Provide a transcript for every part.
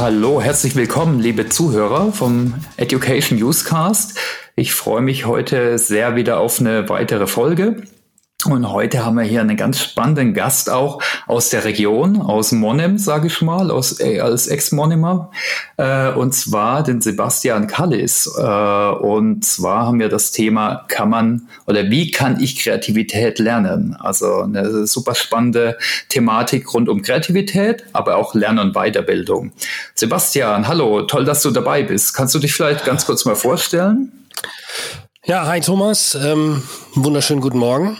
Hallo, herzlich willkommen, liebe Zuhörer vom Education Newscast. Ich freue mich heute sehr wieder auf eine weitere Folge. Und heute haben wir hier einen ganz spannenden Gast auch aus der Region, aus Monem, sage ich mal, aus, äh, als Ex-Monemer, äh, und zwar den Sebastian Kallis. Äh, und zwar haben wir das Thema, kann man oder wie kann ich Kreativität lernen? Also eine super spannende Thematik rund um Kreativität, aber auch Lern- und Weiterbildung. Sebastian, hallo, toll, dass du dabei bist. Kannst du dich vielleicht ganz kurz mal vorstellen? Ja, hi Thomas, ähm, wunderschönen guten Morgen.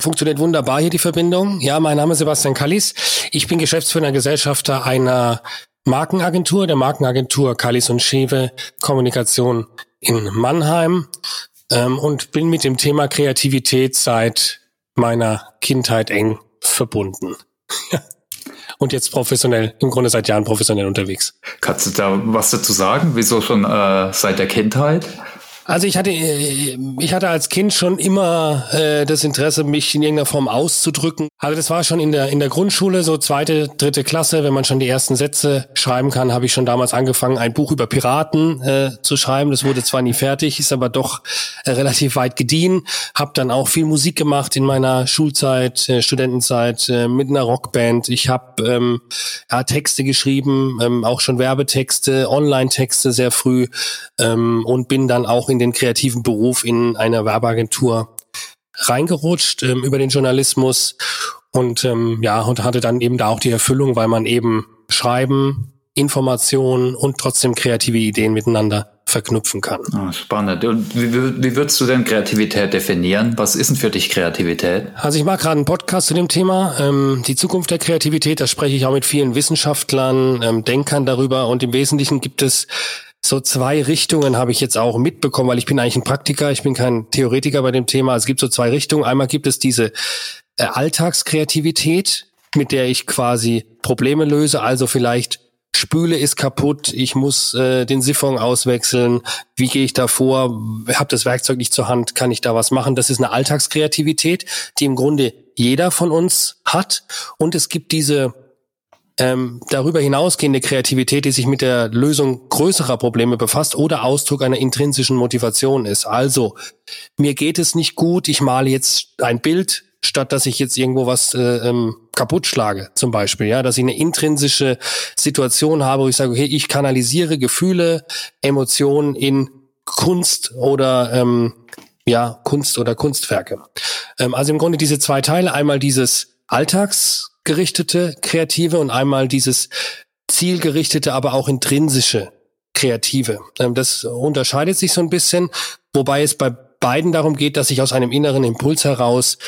Funktioniert wunderbar hier die Verbindung. Ja, mein Name ist Sebastian Kallis. Ich bin geschäftsführender Gesellschafter einer Markenagentur, der Markenagentur Kallis und Schewe Kommunikation in Mannheim ähm, und bin mit dem Thema Kreativität seit meiner Kindheit eng verbunden. und jetzt professionell, im Grunde seit Jahren professionell unterwegs. Kannst du da was dazu sagen? Wieso schon äh, seit der Kindheit? Also ich hatte, äh, ich hatte als Kind schon immer äh, das Interesse, mich in irgendeiner Form auszudrücken. Also das war schon in der in der Grundschule, so zweite, dritte Klasse, wenn man schon die ersten Sätze schreiben kann, habe ich schon damals angefangen, ein Buch über Piraten äh, zu schreiben. Das wurde zwar nie fertig, ist aber doch äh, relativ weit gediehen. Hab dann auch viel Musik gemacht in meiner Schulzeit, äh, Studentenzeit äh, mit einer Rockband. Ich habe ähm, ja, Texte geschrieben, ähm, auch schon Werbetexte, Online-Texte sehr früh ähm, und bin dann auch in in den kreativen Beruf in einer Werbeagentur reingerutscht ähm, über den Journalismus und ähm, ja und hatte dann eben da auch die Erfüllung, weil man eben schreiben, Informationen und trotzdem kreative Ideen miteinander verknüpfen kann. Oh, spannend. Und wie, wie würdest du denn Kreativität definieren? Was ist denn für dich Kreativität? Also ich mache gerade einen Podcast zu dem Thema, ähm, die Zukunft der Kreativität. Da spreche ich auch mit vielen Wissenschaftlern, ähm, Denkern darüber. Und im Wesentlichen gibt es so zwei Richtungen habe ich jetzt auch mitbekommen, weil ich bin eigentlich ein Praktiker, ich bin kein Theoretiker bei dem Thema. Es gibt so zwei Richtungen. Einmal gibt es diese äh, Alltagskreativität, mit der ich quasi Probleme löse, also vielleicht Spüle ist kaputt, ich muss äh, den Siphon auswechseln, wie gehe ich da vor, habe das Werkzeug nicht zur Hand, kann ich da was machen? Das ist eine Alltagskreativität, die im Grunde jeder von uns hat. Und es gibt diese ähm, darüber hinausgehende Kreativität, die sich mit der Lösung größerer Probleme befasst oder Ausdruck einer intrinsischen Motivation ist. Also, mir geht es nicht gut, ich male jetzt ein Bild, statt dass ich jetzt irgendwo was äh, ähm, kaputt schlage, zum Beispiel, ja, dass ich eine intrinsische Situation habe, wo ich sage, okay, ich kanalisiere Gefühle, Emotionen in Kunst oder ähm, ja, Kunst oder Kunstwerke. Ähm, also im Grunde diese zwei Teile, einmal dieses Alltags gerichtete Kreative und einmal dieses zielgerichtete, aber auch intrinsische Kreative. Ähm, das unterscheidet sich so ein bisschen, wobei es bei beiden darum geht, dass ich aus einem inneren Impuls heraus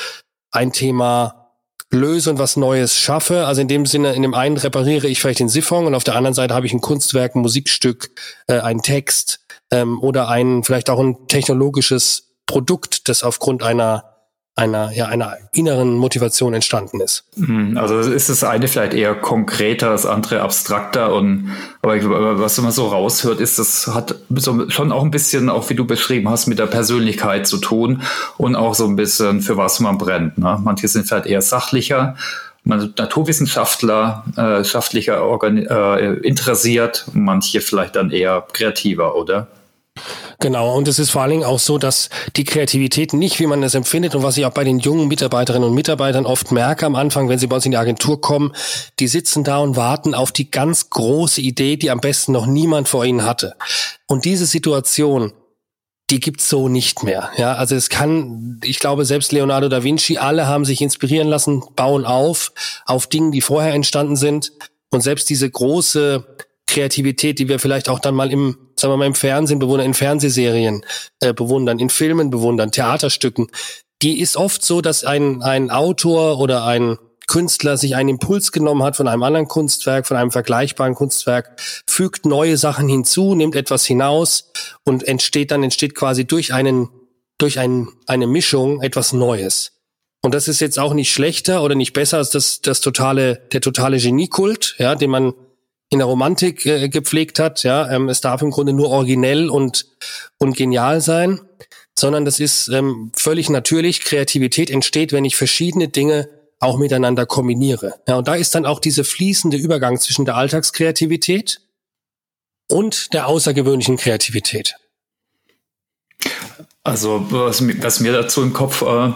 ein Thema löse und was Neues schaffe. Also in dem Sinne, in dem einen repariere ich vielleicht den Siphon und auf der anderen Seite habe ich ein Kunstwerk, ein Musikstück, äh, einen Text ähm, oder ein vielleicht auch ein technologisches Produkt, das aufgrund einer einer, ja, einer inneren Motivation entstanden ist. Hm, also ist das eine vielleicht eher konkreter, das andere abstrakter und aber was man so raushört, ist, das hat so schon auch ein bisschen, auch wie du beschrieben hast, mit der Persönlichkeit zu tun und auch so ein bisschen für was man brennt. Ne? Manche sind vielleicht eher sachlicher, man Naturwissenschaftler, äh, schaftlicher äh, interessiert, manche vielleicht dann eher kreativer, oder? Genau, und es ist vor allen Dingen auch so, dass die Kreativität nicht, wie man es empfindet und was ich auch bei den jungen Mitarbeiterinnen und Mitarbeitern oft merke am Anfang, wenn sie bei uns in die Agentur kommen, die sitzen da und warten auf die ganz große Idee, die am besten noch niemand vor ihnen hatte. Und diese Situation, die gibt's so nicht mehr. Ja, also es kann, ich glaube, selbst Leonardo da Vinci, alle haben sich inspirieren lassen, bauen auf, auf Dingen, die vorher entstanden sind. Und selbst diese große Kreativität, die wir vielleicht auch dann mal im, sagen wir mal, im Fernsehen bewundern, in Fernsehserien äh, bewundern, in Filmen bewundern, Theaterstücken, die ist oft so, dass ein, ein Autor oder ein Künstler sich einen Impuls genommen hat von einem anderen Kunstwerk, von einem vergleichbaren Kunstwerk, fügt neue Sachen hinzu, nimmt etwas hinaus und entsteht dann entsteht quasi durch einen durch ein, eine Mischung etwas Neues. Und das ist jetzt auch nicht schlechter oder nicht besser als das das totale der totale Geniekult, ja, den man in der Romantik äh, gepflegt hat. Ja, ähm, es darf im Grunde nur originell und und genial sein, sondern das ist ähm, völlig natürlich. Kreativität entsteht, wenn ich verschiedene Dinge auch miteinander kombiniere. Ja, und da ist dann auch diese fließende Übergang zwischen der Alltagskreativität und der außergewöhnlichen Kreativität. Also was, was mir dazu im Kopf äh,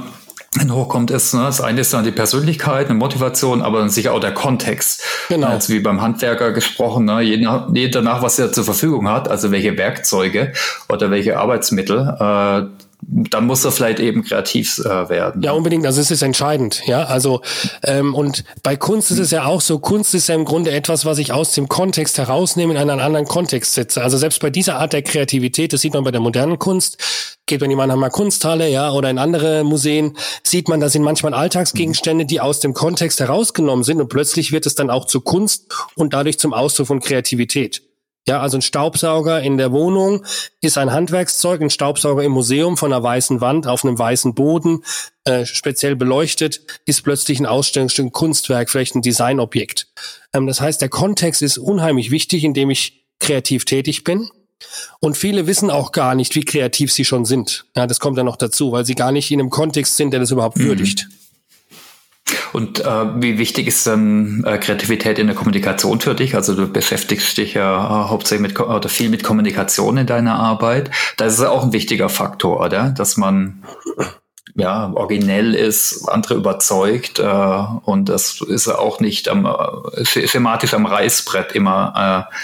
hochkommt, ist, ne, das eine ist dann die Persönlichkeit, eine Motivation, aber sicher auch der Kontext. Genau. Also wie beim Handwerker gesprochen, ne, je, nach, je danach, was er zur Verfügung hat, also welche Werkzeuge oder welche Arbeitsmittel, äh, dann muss er vielleicht eben kreativ äh, werden. Ja, unbedingt. Also es ist entscheidend. Ja, also ähm, und bei Kunst ist es ja auch so. Kunst ist ja im Grunde etwas, was ich aus dem Kontext herausnehme, in einen anderen Kontext setze. Also selbst bei dieser Art der Kreativität, das sieht man bei der modernen Kunst. Geht man in manchmal Kunsthalle, ja, oder in andere Museen, sieht man, da sind manchmal Alltagsgegenstände, die aus dem Kontext herausgenommen sind und plötzlich wird es dann auch zu Kunst und dadurch zum Ausdruck von Kreativität. Ja, also ein Staubsauger in der Wohnung ist ein Handwerkszeug, ein Staubsauger im Museum von einer weißen Wand auf einem weißen Boden, äh, speziell beleuchtet, ist plötzlich ein Ausstellungsstück, ein Kunstwerk, vielleicht ein Designobjekt. Ähm, das heißt, der Kontext ist unheimlich wichtig, indem ich kreativ tätig bin. Und viele wissen auch gar nicht, wie kreativ sie schon sind. Ja, das kommt dann noch dazu, weil sie gar nicht in einem Kontext sind, der das überhaupt mhm. würdigt. Und äh, wie wichtig ist dann äh, Kreativität in der Kommunikation für dich? Also du beschäftigst dich ja äh, hauptsächlich mit oder viel mit Kommunikation in deiner Arbeit. Da ist es auch ein wichtiger Faktor, oder? Dass man ja originell ist, andere überzeugt äh, und das ist auch nicht am äh, thematisch am Reißbrett immer äh,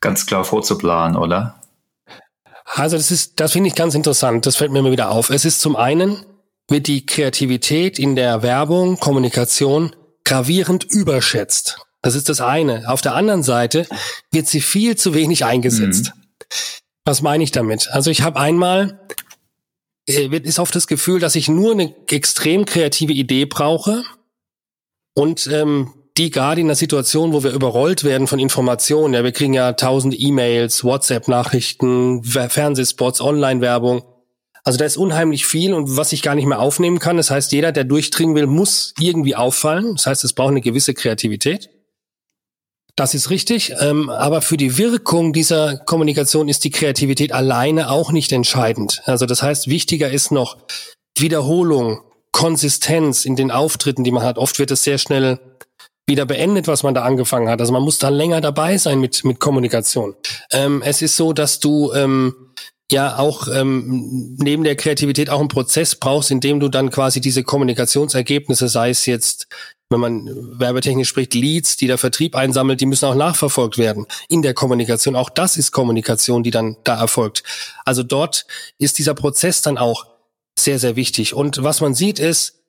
ganz klar vorzuplanen, oder? Also das ist, das finde ich ganz interessant. Das fällt mir immer wieder auf. Es ist zum einen wird die Kreativität in der Werbung, Kommunikation gravierend überschätzt. Das ist das eine. Auf der anderen Seite wird sie viel zu wenig eingesetzt. Mhm. Was meine ich damit? Also ich habe einmal, äh, ist oft das Gefühl, dass ich nur eine extrem kreative Idee brauche und ähm, die gerade in der Situation, wo wir überrollt werden von Informationen, ja, wir kriegen ja tausende E-Mails, WhatsApp-Nachrichten, Fernsehspots, Online-Werbung, also da ist unheimlich viel und was ich gar nicht mehr aufnehmen kann. Das heißt, jeder, der durchdringen will, muss irgendwie auffallen. Das heißt, es braucht eine gewisse Kreativität. Das ist richtig. Ähm, aber für die Wirkung dieser Kommunikation ist die Kreativität alleine auch nicht entscheidend. Also das heißt, wichtiger ist noch Wiederholung, Konsistenz in den Auftritten, die man hat. Oft wird es sehr schnell wieder beendet, was man da angefangen hat. Also man muss da länger dabei sein mit, mit Kommunikation. Ähm, es ist so, dass du ähm, ja auch ähm, neben der Kreativität auch einen Prozess brauchst, in dem du dann quasi diese Kommunikationsergebnisse, sei es jetzt, wenn man werbetechnisch spricht, Leads, die der Vertrieb einsammelt, die müssen auch nachverfolgt werden in der Kommunikation. Auch das ist Kommunikation, die dann da erfolgt. Also dort ist dieser Prozess dann auch sehr, sehr wichtig. Und was man sieht ist,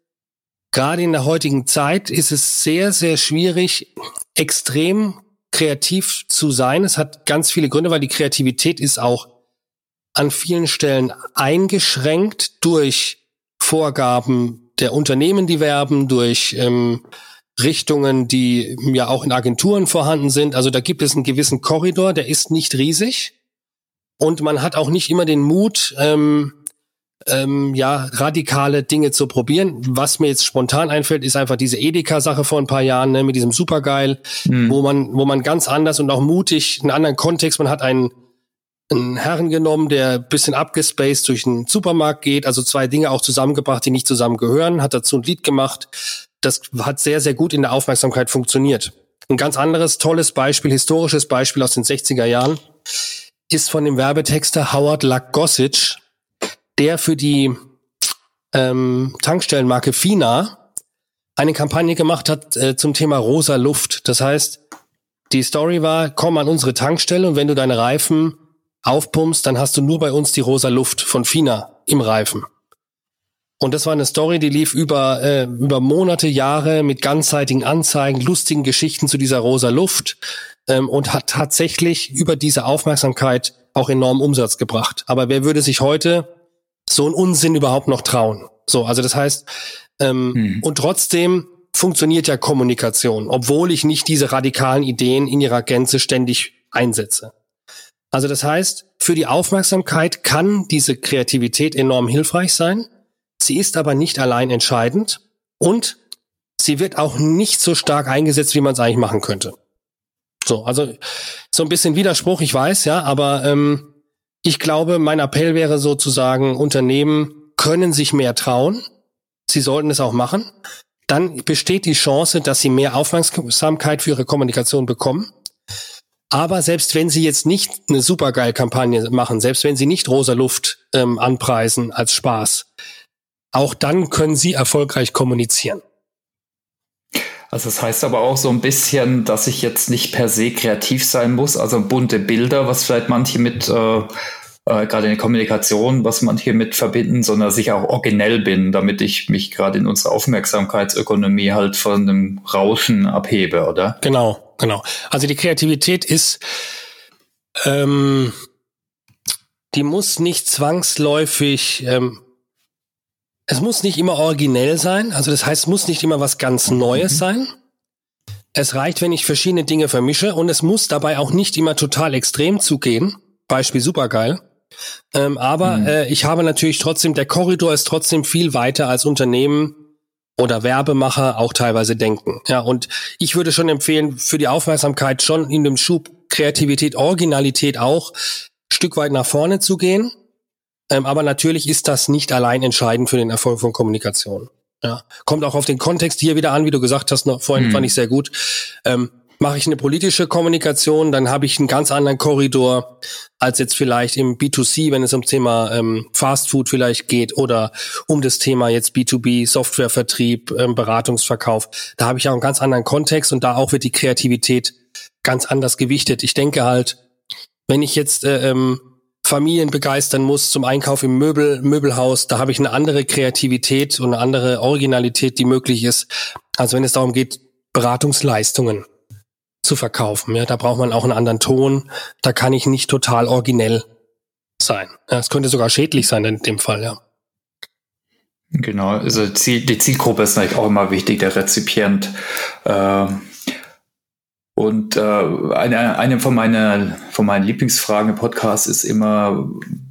gerade in der heutigen Zeit ist es sehr, sehr schwierig, extrem kreativ zu sein. Es hat ganz viele Gründe, weil die Kreativität ist auch an vielen Stellen eingeschränkt durch Vorgaben der Unternehmen, die werben, durch ähm, Richtungen, die ja auch in Agenturen vorhanden sind. Also da gibt es einen gewissen Korridor, der ist nicht riesig. Und man hat auch nicht immer den Mut, ähm, ähm, ja, radikale Dinge zu probieren. Was mir jetzt spontan einfällt, ist einfach diese Edeka-Sache vor ein paar Jahren, ne, mit diesem Supergeil, mhm. wo man, wo man ganz anders und auch mutig einen anderen Kontext, man hat einen einen Herren genommen, der bisschen abgespaced durch den Supermarkt geht, also zwei Dinge auch zusammengebracht, die nicht zusammengehören, hat dazu ein Lied gemacht. Das hat sehr, sehr gut in der Aufmerksamkeit funktioniert. Ein ganz anderes tolles Beispiel, historisches Beispiel aus den 60er Jahren, ist von dem Werbetexter Howard Gossage, der für die ähm, Tankstellenmarke Fina eine Kampagne gemacht hat äh, zum Thema rosa Luft. Das heißt, die Story war, komm an unsere Tankstelle und wenn du deine Reifen aufpumpst, dann hast du nur bei uns die rosa Luft von Fina im Reifen. Und das war eine Story, die lief über, äh, über Monate, Jahre mit ganzseitigen Anzeigen, lustigen Geschichten zu dieser rosa Luft ähm, und hat tatsächlich über diese Aufmerksamkeit auch enormen Umsatz gebracht. Aber wer würde sich heute so einen Unsinn überhaupt noch trauen? So, also das heißt, ähm, hm. und trotzdem funktioniert ja Kommunikation, obwohl ich nicht diese radikalen Ideen in ihrer Gänze ständig einsetze. Also das heißt, für die Aufmerksamkeit kann diese Kreativität enorm hilfreich sein. Sie ist aber nicht allein entscheidend und sie wird auch nicht so stark eingesetzt, wie man es eigentlich machen könnte. So, also so ein bisschen Widerspruch, ich weiß, ja, aber ähm, ich glaube, mein Appell wäre sozusagen, Unternehmen können sich mehr trauen. Sie sollten es auch machen. dann besteht die Chance, dass sie mehr Aufmerksamkeit für ihre Kommunikation bekommen. Aber selbst wenn sie jetzt nicht eine supergeil Kampagne machen, selbst wenn sie nicht rosa Luft ähm, anpreisen als Spaß, auch dann können sie erfolgreich kommunizieren. Also das heißt aber auch so ein bisschen, dass ich jetzt nicht per se kreativ sein muss, also bunte Bilder, was vielleicht manche mit äh, äh, gerade in der Kommunikation, was manche mit verbinden, sondern dass ich auch originell bin, damit ich mich gerade in unserer Aufmerksamkeitsökonomie halt von dem Rauschen abhebe, oder? Genau, genau. Also die Kreativität ist, ähm, die muss nicht zwangsläufig, ähm, es muss nicht immer originell sein. Also das heißt, es muss nicht immer was ganz Neues mhm. sein. Es reicht, wenn ich verschiedene Dinge vermische und es muss dabei auch nicht immer total extrem zugehen. Beispiel supergeil. Ähm, aber mhm. äh, ich habe natürlich trotzdem, der Korridor ist trotzdem viel weiter als Unternehmen oder Werbemacher auch teilweise denken. Ja, und ich würde schon empfehlen, für die Aufmerksamkeit schon in dem Schub Kreativität, Originalität auch Stück weit nach vorne zu gehen. Ähm, aber natürlich ist das nicht allein entscheidend für den Erfolg von Kommunikation. Ja, kommt auch auf den Kontext hier wieder an, wie du gesagt hast, noch vorhin mhm. fand ich sehr gut. Ähm, Mache ich eine politische Kommunikation, dann habe ich einen ganz anderen Korridor als jetzt vielleicht im B2C, wenn es um Thema ähm, Fast Food vielleicht geht oder um das Thema jetzt B2B, Softwarevertrieb, ähm, Beratungsverkauf. Da habe ich auch einen ganz anderen Kontext und da auch wird die Kreativität ganz anders gewichtet. Ich denke halt, wenn ich jetzt äh, ähm, Familien begeistern muss zum Einkauf im Möbel, Möbelhaus, da habe ich eine andere Kreativität und eine andere Originalität, die möglich ist, als wenn es darum geht, Beratungsleistungen zu verkaufen. Ja, da braucht man auch einen anderen Ton. Da kann ich nicht total originell sein. Ja, könnte sogar schädlich sein in dem Fall, ja. Genau, also Ziel, die Zielgruppe ist natürlich auch immer wichtig, der Rezipient. Äh, und äh, eine, eine von, meiner, von meinen Lieblingsfragen im Podcast ist immer,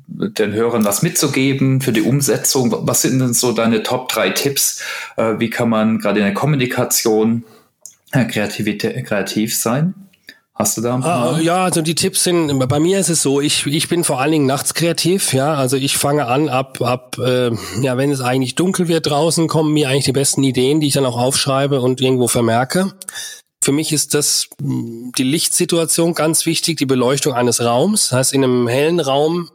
den Hörern was mitzugeben für die Umsetzung. Was sind denn so deine Top drei Tipps? Äh, wie kann man gerade in der Kommunikation Kreativität, kreativ sein? Hast du da ein paar? Ah, ja, also die Tipps sind, bei mir ist es so, ich, ich bin vor allen Dingen nachts kreativ, ja, also ich fange an ab, ab, äh, ja, wenn es eigentlich dunkel wird draußen, kommen mir eigentlich die besten Ideen, die ich dann auch aufschreibe und irgendwo vermerke. Für mich ist das hm, die Lichtsituation ganz wichtig, die Beleuchtung eines Raums. Das heißt, in einem hellen Raum,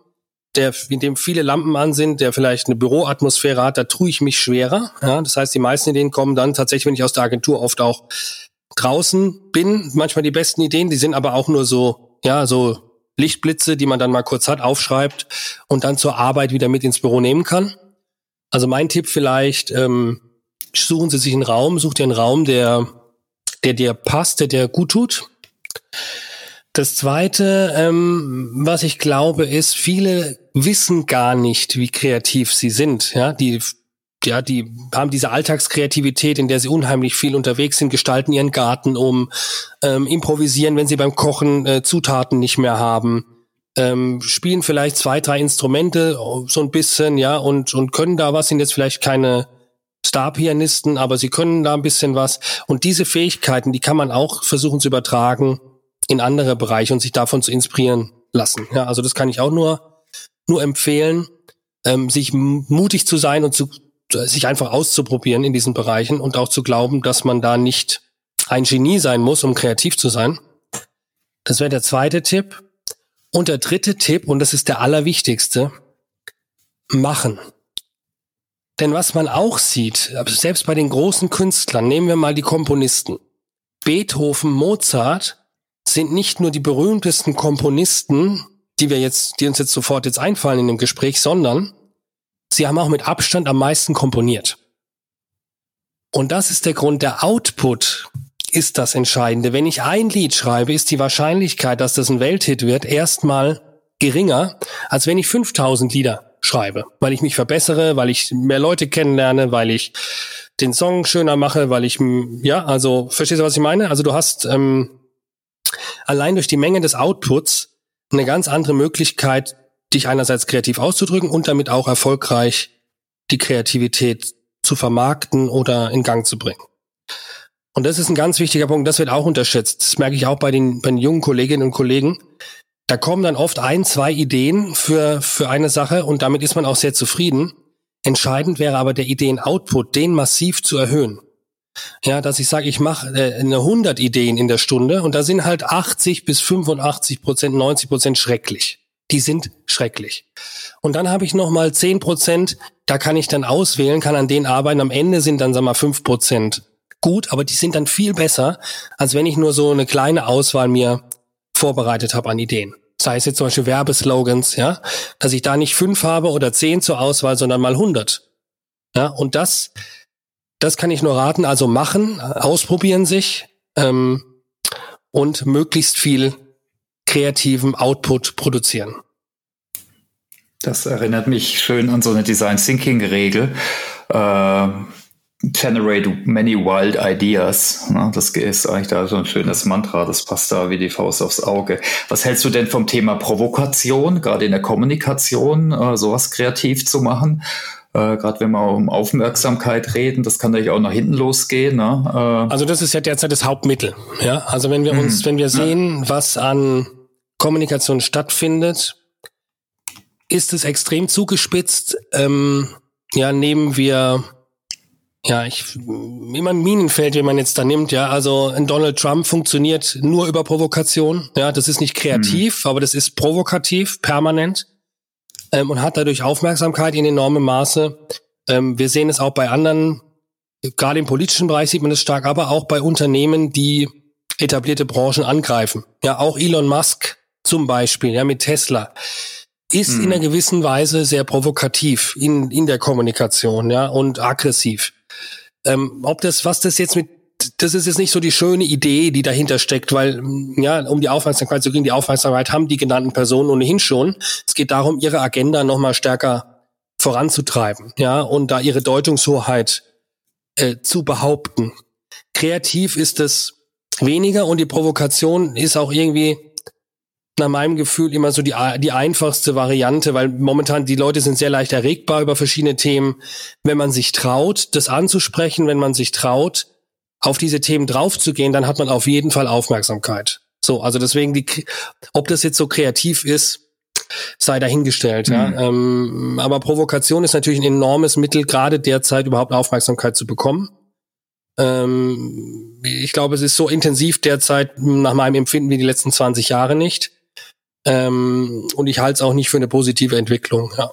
der, in dem viele Lampen an sind, der vielleicht eine Büroatmosphäre hat, da tue ich mich schwerer. Ja, das heißt, die meisten Ideen kommen dann tatsächlich, wenn ich aus der Agentur oft auch draußen bin, manchmal die besten Ideen, die sind aber auch nur so, ja, so Lichtblitze, die man dann mal kurz hat, aufschreibt und dann zur Arbeit wieder mit ins Büro nehmen kann. Also mein Tipp vielleicht, ähm, suchen Sie sich einen Raum, sucht ihr einen Raum, der, der dir passt, der dir gut tut. Das zweite, ähm, was ich glaube, ist, viele wissen gar nicht, wie kreativ sie sind. Ja, die ja, die haben diese Alltagskreativität, in der sie unheimlich viel unterwegs sind, gestalten ihren Garten um, ähm, improvisieren, wenn sie beim Kochen äh, Zutaten nicht mehr haben, ähm, spielen vielleicht zwei, drei Instrumente so ein bisschen, ja, und, und können da was, sind jetzt vielleicht keine Star-Pianisten, aber sie können da ein bisschen was. Und diese Fähigkeiten, die kann man auch versuchen zu übertragen in andere Bereiche und sich davon zu inspirieren lassen. Ja, also das kann ich auch nur, nur empfehlen, ähm, sich mutig zu sein und zu sich einfach auszuprobieren in diesen Bereichen und auch zu glauben, dass man da nicht ein Genie sein muss, um kreativ zu sein. Das wäre der zweite Tipp. Und der dritte Tipp, und das ist der allerwichtigste, machen. Denn was man auch sieht, selbst bei den großen Künstlern, nehmen wir mal die Komponisten. Beethoven, Mozart sind nicht nur die berühmtesten Komponisten, die wir jetzt, die uns jetzt sofort jetzt einfallen in dem Gespräch, sondern Sie haben auch mit Abstand am meisten komponiert. Und das ist der Grund, der Output ist das Entscheidende. Wenn ich ein Lied schreibe, ist die Wahrscheinlichkeit, dass das ein Welthit wird, erstmal geringer, als wenn ich 5000 Lieder schreibe, weil ich mich verbessere, weil ich mehr Leute kennenlerne, weil ich den Song schöner mache, weil ich, ja, also, verstehst du, was ich meine? Also du hast ähm, allein durch die Menge des Outputs eine ganz andere Möglichkeit, dich einerseits kreativ auszudrücken und damit auch erfolgreich die Kreativität zu vermarkten oder in Gang zu bringen. Und das ist ein ganz wichtiger Punkt, das wird auch unterschätzt. Das merke ich auch bei den, bei den jungen Kolleginnen und Kollegen. Da kommen dann oft ein, zwei Ideen für, für eine Sache und damit ist man auch sehr zufrieden. Entscheidend wäre aber der Ideen-Output, den massiv zu erhöhen. Ja, dass ich sage, ich mache äh, eine 100 Ideen in der Stunde und da sind halt 80 bis 85 Prozent, 90 Prozent schrecklich. Die sind schrecklich. Und dann habe ich noch mal 10 Prozent, da kann ich dann auswählen, kann an denen arbeiten. Am Ende sind dann, sag mal, 5 Prozent gut, aber die sind dann viel besser, als wenn ich nur so eine kleine Auswahl mir vorbereitet habe an Ideen. Sei es jetzt zum Beispiel Werbeslogans, ja, dass ich da nicht fünf habe oder zehn zur Auswahl, sondern mal 100. Ja, und das, das kann ich nur raten. Also machen, ausprobieren sich ähm, und möglichst viel kreativen Output produzieren. Das erinnert mich schön an so eine Design Thinking Regel. Äh, generate many wild ideas. Das ist eigentlich da so ein schönes Mantra, das passt da wie die Faust aufs Auge. Was hältst du denn vom Thema Provokation, gerade in der Kommunikation, äh, sowas kreativ zu machen? Äh, Gerade wenn wir um Aufmerksamkeit reden, das kann natürlich auch nach hinten losgehen. Ne? Äh, also das ist ja derzeit das Hauptmittel. Ja, also wenn wir uns, mhm. wenn wir sehen, was an Kommunikation stattfindet, ist es extrem zugespitzt. Ähm, ja, nehmen wir ja, ich, immer ein Minenfeld, wie man jetzt da nimmt, ja. Also ein Donald Trump funktioniert nur über Provokation. Ja, das ist nicht kreativ, mhm. aber das ist provokativ, permanent ähm, und hat dadurch Aufmerksamkeit in enormem Maße. Ähm, wir sehen es auch bei anderen, gerade im politischen Bereich sieht man es stark, aber auch bei Unternehmen, die etablierte Branchen angreifen. Ja, auch Elon Musk zum Beispiel, ja, mit Tesla ist mhm. in einer gewissen Weise sehr provokativ in, in der Kommunikation, ja, und aggressiv. Ähm, ob das, was das jetzt mit, das ist jetzt nicht so die schöne Idee, die dahinter steckt, weil, ja, um die Aufmerksamkeit zu kriegen, die Aufmerksamkeit haben die genannten Personen ohnehin schon. Es geht darum, ihre Agenda nochmal stärker voranzutreiben, ja, und da ihre Deutungshoheit äh, zu behaupten. Kreativ ist es weniger und die Provokation ist auch irgendwie nach meinem Gefühl immer so die, die einfachste Variante, weil momentan die Leute sind sehr leicht erregbar über verschiedene Themen. Wenn man sich traut, das anzusprechen, wenn man sich traut, auf diese Themen draufzugehen, dann hat man auf jeden Fall Aufmerksamkeit. So, also deswegen, die, ob das jetzt so kreativ ist, sei dahingestellt. Mhm. Ja. Ähm, aber Provokation ist natürlich ein enormes Mittel, gerade derzeit überhaupt Aufmerksamkeit zu bekommen. Ähm, ich glaube, es ist so intensiv derzeit nach meinem Empfinden wie die letzten 20 Jahre nicht. Ähm, und ich halte es auch nicht für eine positive Entwicklung. Ja.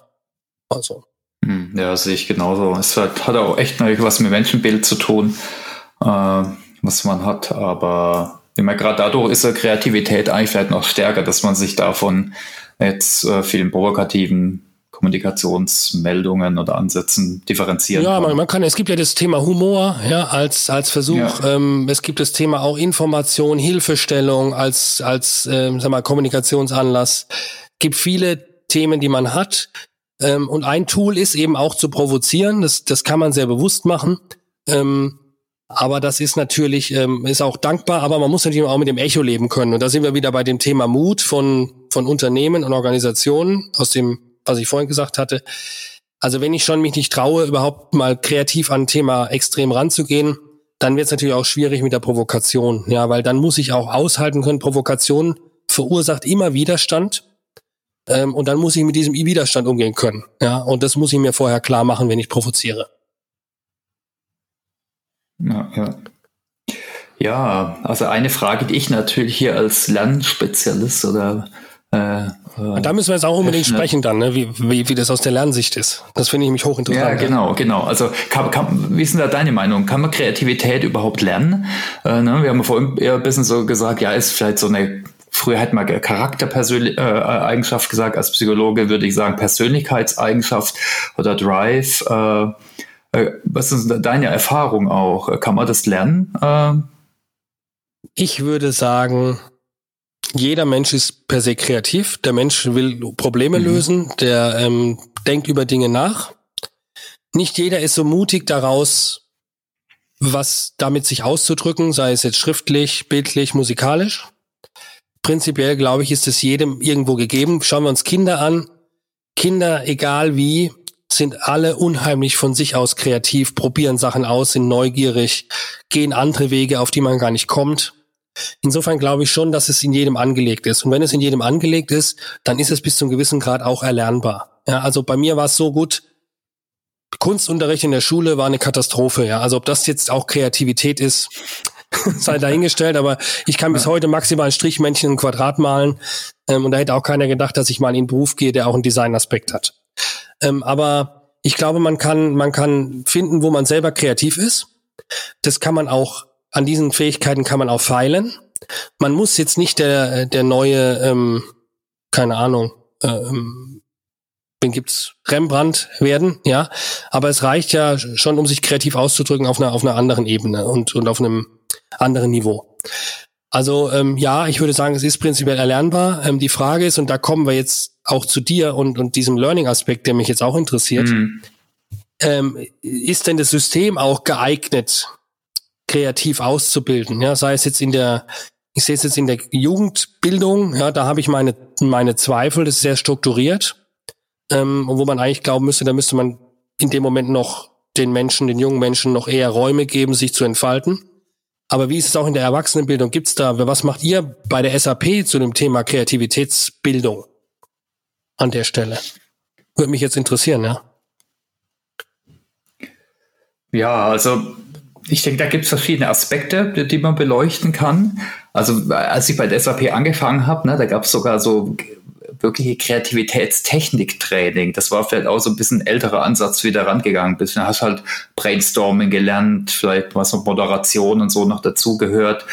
Also. Hm, ja, sehe ich genauso. Es hat, hat auch echt was mit Menschenbild zu tun, äh, was man hat. Aber immer gerade dadurch ist ja Kreativität eigentlich vielleicht noch stärker, dass man sich davon jetzt äh, vielen provokativen Kommunikationsmeldungen oder Ansätzen differenzieren ja, kann. Ja, man, man, kann, es gibt ja das Thema Humor, ja, als, als Versuch. Ja. Ähm, es gibt das Thema auch Information, Hilfestellung als, als, ähm, sag mal, Kommunikationsanlass. gibt viele Themen, die man hat. Ähm, und ein Tool ist eben auch zu provozieren. Das, das kann man sehr bewusst machen. Ähm, aber das ist natürlich, ähm, ist auch dankbar, aber man muss natürlich auch mit dem Echo leben können. Und da sind wir wieder bei dem Thema Mut von, von Unternehmen und Organisationen aus dem was ich vorhin gesagt hatte. Also wenn ich schon mich nicht traue, überhaupt mal kreativ an ein Thema extrem ranzugehen, dann wird es natürlich auch schwierig mit der Provokation. Ja, weil dann muss ich auch aushalten können, Provokation verursacht immer Widerstand. Ähm, und dann muss ich mit diesem Widerstand umgehen können. Ja, und das muss ich mir vorher klar machen, wenn ich provoziere. Ja, ja. Ja, also eine Frage, die ich natürlich hier als Lernspezialist oder äh, da müssen wir jetzt auch unbedingt sprechen dann, ne? wie, wie, wie das aus der Lernsicht ist. Das finde ich mich hochinteressant. Ja, genau, genau. Also kann, kann, wie ist denn da deine Meinung? Kann man Kreativität überhaupt lernen? Äh, ne? Wir haben vorhin eher ein bisschen so gesagt, ja, ist vielleicht so eine Früher hätte man Charaktereigenschaft äh, gesagt, als Psychologe würde ich sagen Persönlichkeitseigenschaft oder Drive. Äh, äh, was ist deine Erfahrung auch? Kann man das lernen? Äh? Ich würde sagen, jeder Mensch ist per se kreativ. Der Mensch will Probleme mhm. lösen. Der ähm, denkt über Dinge nach. Nicht jeder ist so mutig daraus, was damit sich auszudrücken, sei es jetzt schriftlich, bildlich, musikalisch. Prinzipiell, glaube ich, ist es jedem irgendwo gegeben. Schauen wir uns Kinder an. Kinder, egal wie, sind alle unheimlich von sich aus kreativ, probieren Sachen aus, sind neugierig, gehen andere Wege, auf die man gar nicht kommt. Insofern glaube ich schon, dass es in jedem angelegt ist. Und wenn es in jedem angelegt ist, dann ist es bis zum gewissen Grad auch erlernbar. Ja, also bei mir war es so gut, Kunstunterricht in der Schule war eine Katastrophe, ja. Also ob das jetzt auch Kreativität ist, sei dahingestellt, aber ich kann bis heute maximal ein Strichmännchen und ein Quadrat malen. Ähm, und da hätte auch keiner gedacht, dass ich mal in einen Beruf gehe, der auch einen Designaspekt hat. Ähm, aber ich glaube, man kann, man kann finden, wo man selber kreativ ist. Das kann man auch, an diesen Fähigkeiten kann man auch feilen. Man muss jetzt nicht der, der neue, ähm, keine Ahnung, ähm, wen gibt's Rembrandt werden, ja. Aber es reicht ja schon, um sich kreativ auszudrücken auf einer auf einer anderen Ebene und und auf einem anderen Niveau. Also ähm, ja, ich würde sagen, es ist prinzipiell erlernbar. Ähm, die Frage ist, und da kommen wir jetzt auch zu dir und und diesem Learning-Aspekt, der mich jetzt auch interessiert. Mhm. Ähm, ist denn das System auch geeignet, kreativ auszubilden? Ja, sei es jetzt in der ich sehe es jetzt in der Jugendbildung, ja, da habe ich meine, meine Zweifel, das ist sehr strukturiert ähm, wo man eigentlich glauben müsste, da müsste man in dem Moment noch den Menschen, den jungen Menschen noch eher Räume geben, sich zu entfalten. Aber wie ist es auch in der Erwachsenenbildung? Gibt's da, was macht ihr bei der SAP zu dem Thema Kreativitätsbildung an der Stelle? Würde mich jetzt interessieren, ja. Ja, also ich denke, da gibt es verschiedene Aspekte, die, man beleuchten kann. Also als ich bei der SAP angefangen habe, ne, da gab es sogar so wirkliche Kreativitätstechnik-Training. Das war vielleicht auch so ein bisschen älterer Ansatz, wie du rangegangen bist. Hast halt Brainstorming gelernt, vielleicht was noch Moderation und so noch dazugehört.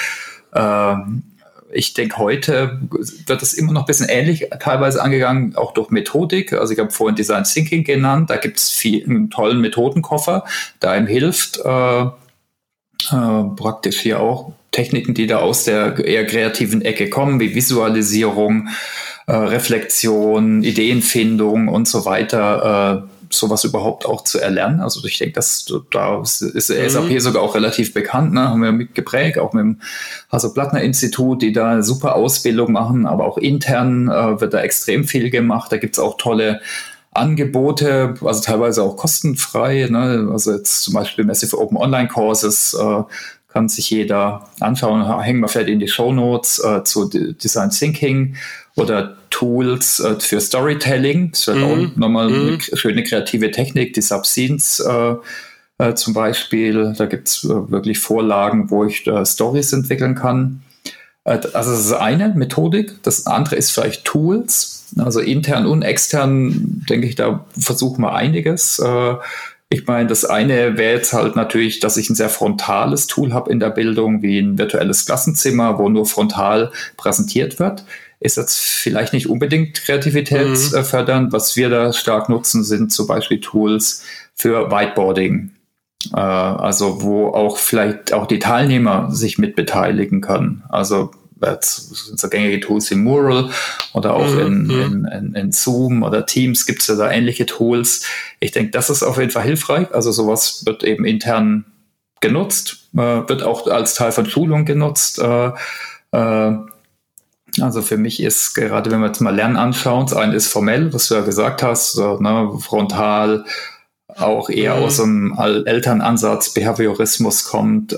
Ähm, ich denke, heute wird das immer noch ein bisschen ähnlich teilweise angegangen, auch durch Methodik. Also ich habe vorhin Design Thinking genannt. Da gibt es einen tollen Methodenkoffer, der einem hilft, äh, äh, praktisch hier auch Techniken, die da aus der eher kreativen Ecke kommen, wie Visualisierung, äh, Reflexion, Ideenfindung und so weiter, äh, sowas überhaupt auch zu erlernen. Also ich denke, dass da ist mhm. SAP sogar auch relativ bekannt, ne? haben wir mitgeprägt, auch mit dem Hasso-Plattner-Institut, die da super Ausbildung machen, aber auch intern äh, wird da extrem viel gemacht. Da gibt's auch tolle Angebote, also teilweise auch kostenfrei. Ne? Also jetzt zum Beispiel Massive Open Online Courses äh, kann sich jeder anschauen. Hängen wir vielleicht in die Show Notes äh, zu Design Thinking oder Tools äh, für Storytelling. Das wäre mhm. auch nochmal mhm. eine schöne kreative Technik, die Subscenes äh, äh, zum Beispiel. Da gibt es äh, wirklich Vorlagen, wo ich Stories entwickeln kann. Also das ist eine Methodik. Das andere ist vielleicht Tools. Also intern und extern, denke ich, da versuchen wir einiges. Ich meine, das eine wäre jetzt halt natürlich, dass ich ein sehr frontales Tool habe in der Bildung, wie ein virtuelles Klassenzimmer, wo nur frontal präsentiert wird ist jetzt vielleicht nicht unbedingt kreativitätsfördernd. Mhm. Was wir da stark nutzen, sind zum Beispiel Tools für Whiteboarding. Äh, also wo auch vielleicht auch die Teilnehmer sich mit beteiligen können. Also so gängige Tools wie Mural oder auch mhm. in, mhm. in, in, in, Zoom oder Teams gibt es ja da ähnliche Tools. Ich denke, das ist auf jeden Fall hilfreich. Also sowas wird eben intern genutzt, äh, wird auch als Teil von Schulung genutzt. Äh, äh, also für mich ist gerade, wenn wir jetzt mal Lernen anschauen, das eine ist formell, was du ja gesagt hast, so, ne, frontal, auch eher mhm. aus einem Elternansatz, Behaviorismus kommt.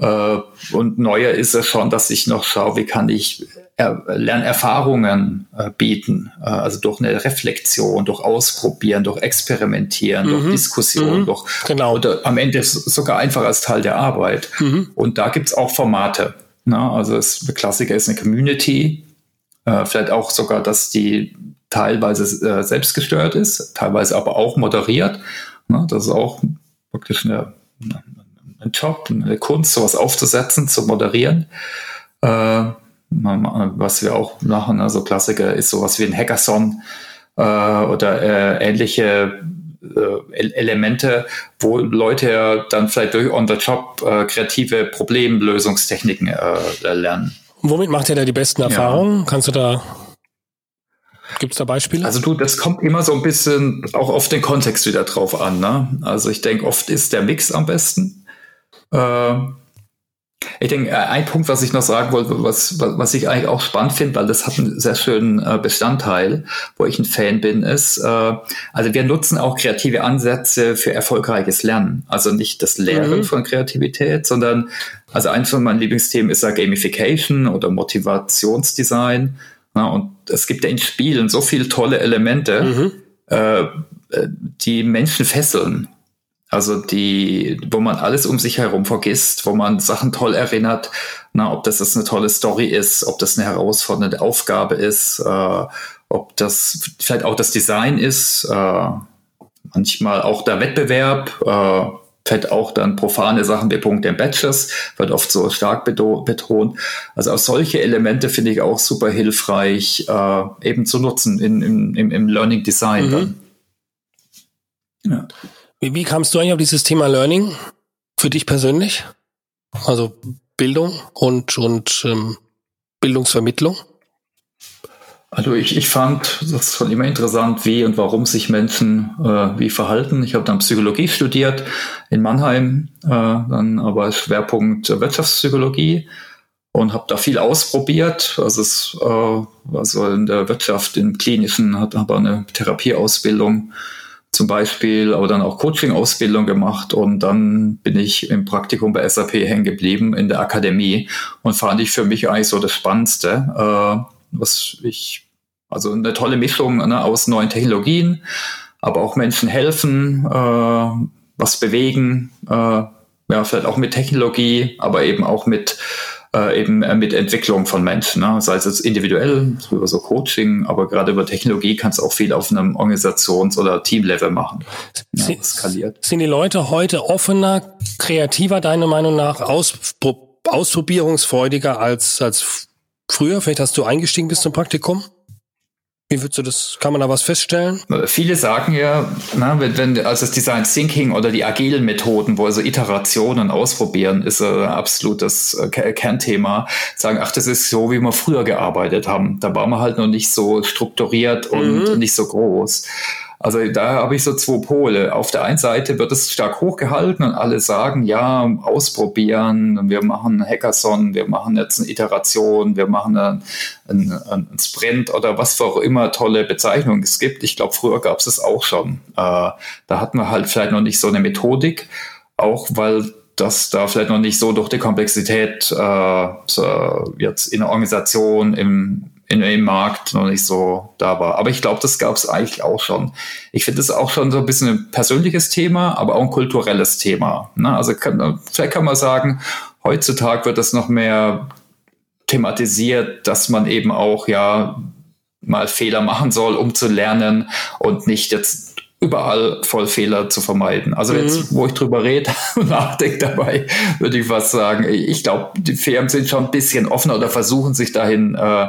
Äh, äh, und neuer ist es schon, dass ich noch schaue, wie kann ich er Lernerfahrungen äh, bieten. Äh, also durch eine Reflexion, durch Ausprobieren, durch Experimentieren, mhm. durch Diskussion, mhm. durch genau. oder am Ende sogar einfach als Teil der Arbeit. Mhm. Und da gibt es auch Formate. Na, also es, der Klassiker ist eine Community, äh, vielleicht auch sogar, dass die teilweise äh, selbst gesteuert ist, teilweise aber auch moderiert. Na, das ist auch wirklich eine, ein Job, eine Kunst, sowas aufzusetzen, zu moderieren. Äh, was wir auch machen, also Klassiker ist sowas wie ein Hackathon äh, oder äh, ähnliche äh, Elemente, wo Leute dann vielleicht durch on the job äh, kreative Problemlösungstechniken äh, lernen. Womit macht ihr da die besten Erfahrungen? Ja. Kannst du da Gibt es da Beispiele? Also du, das kommt immer so ein bisschen auch auf den Kontext wieder drauf an. Ne? Also ich denke, oft ist der Mix am besten. Äh, ich denke, äh, ein Punkt, was ich noch sagen wollte, was, was ich eigentlich auch spannend finde, weil das hat einen sehr schönen äh, Bestandteil, wo ich ein Fan bin, ist, äh, also wir nutzen auch kreative Ansätze für erfolgreiches Lernen. Also nicht das Lehren mhm. von Kreativität, sondern, also eins von meinen Lieblingsthemen ist ja Gamification oder Motivationsdesign. und es gibt ja in Spielen so viele tolle Elemente, mhm. die Menschen fesseln. Also die, wo man alles um sich herum vergisst, wo man Sachen toll erinnert, na, ob das jetzt eine tolle Story ist, ob das eine herausfordernde Aufgabe ist, äh, ob das vielleicht auch das Design ist, äh, manchmal auch der Wettbewerb, äh, vielleicht auch dann profane Sachen wie Punkte im Batches, wird oft so stark betont. Also auch solche Elemente finde ich auch super hilfreich, äh, eben zu nutzen in, im, im, im Learning Design mhm. dann. Ja. Wie, wie kamst du eigentlich auf dieses Thema Learning für dich persönlich? Also Bildung und, und ähm, Bildungsvermittlung? Also ich, ich fand das schon immer interessant, wie und warum sich Menschen äh, wie verhalten. Ich habe dann Psychologie studiert in Mannheim, äh, dann aber Schwerpunkt Wirtschaftspsychologie und habe da viel ausprobiert. Also, es, äh, also in der Wirtschaft, im Klinischen, hat aber eine Therapieausbildung zum Beispiel, aber dann auch Coaching-Ausbildung gemacht und dann bin ich im Praktikum bei SAP hängen geblieben in der Akademie und fand ich für mich eigentlich so das Spannendste, äh, was ich, also eine tolle Mischung ne, aus neuen Technologien, aber auch Menschen helfen, äh, was bewegen, äh, ja, vielleicht auch mit Technologie, aber eben auch mit äh, eben äh, mit Entwicklung von Menschen, ne? sei es jetzt individuell, über so Coaching, aber gerade über Technologie kannst du auch viel auf einem Organisations- oder Teamlevel machen. Ja, sind, skaliert. sind die Leute heute offener, kreativer, deiner Meinung nach, auspro ausprobierungsfreudiger als, als früher? Vielleicht hast du eingestiegen bis zum Praktikum? Wie würdest du das, kann man da was feststellen? Viele sagen ja, na, wenn, wenn, also das Design Thinking oder die agilen Methoden, wo also Iterationen ausprobieren, ist ein absolutes äh, Kernthema. Sagen, ach, das ist so, wie wir früher gearbeitet haben. Da waren wir halt noch nicht so strukturiert und mhm. nicht so groß. Also da habe ich so zwei Pole. Auf der einen Seite wird es stark hochgehalten und alle sagen, ja, ausprobieren, wir machen Hackathon, wir machen jetzt eine Iteration, wir machen einen, einen, einen Sprint oder was für auch immer tolle Bezeichnungen es gibt. Ich glaube, früher gab es es auch schon. Äh, da hatten wir halt vielleicht noch nicht so eine Methodik, auch weil das da vielleicht noch nicht so durch die Komplexität äh, jetzt in der Organisation, im, in dem Markt noch nicht so da war. Aber ich glaube, das gab es eigentlich auch schon. Ich finde es auch schon so ein bisschen ein persönliches Thema, aber auch ein kulturelles Thema. Ne? Also kann, vielleicht kann man sagen, heutzutage wird das noch mehr thematisiert, dass man eben auch ja mal Fehler machen soll, um zu lernen und nicht jetzt überall voll Fehler zu vermeiden. Also mhm. jetzt, wo ich drüber rede und nachdenke dabei, würde ich was sagen. Ich glaube, die Firmen sind schon ein bisschen offener oder versuchen sich dahin äh,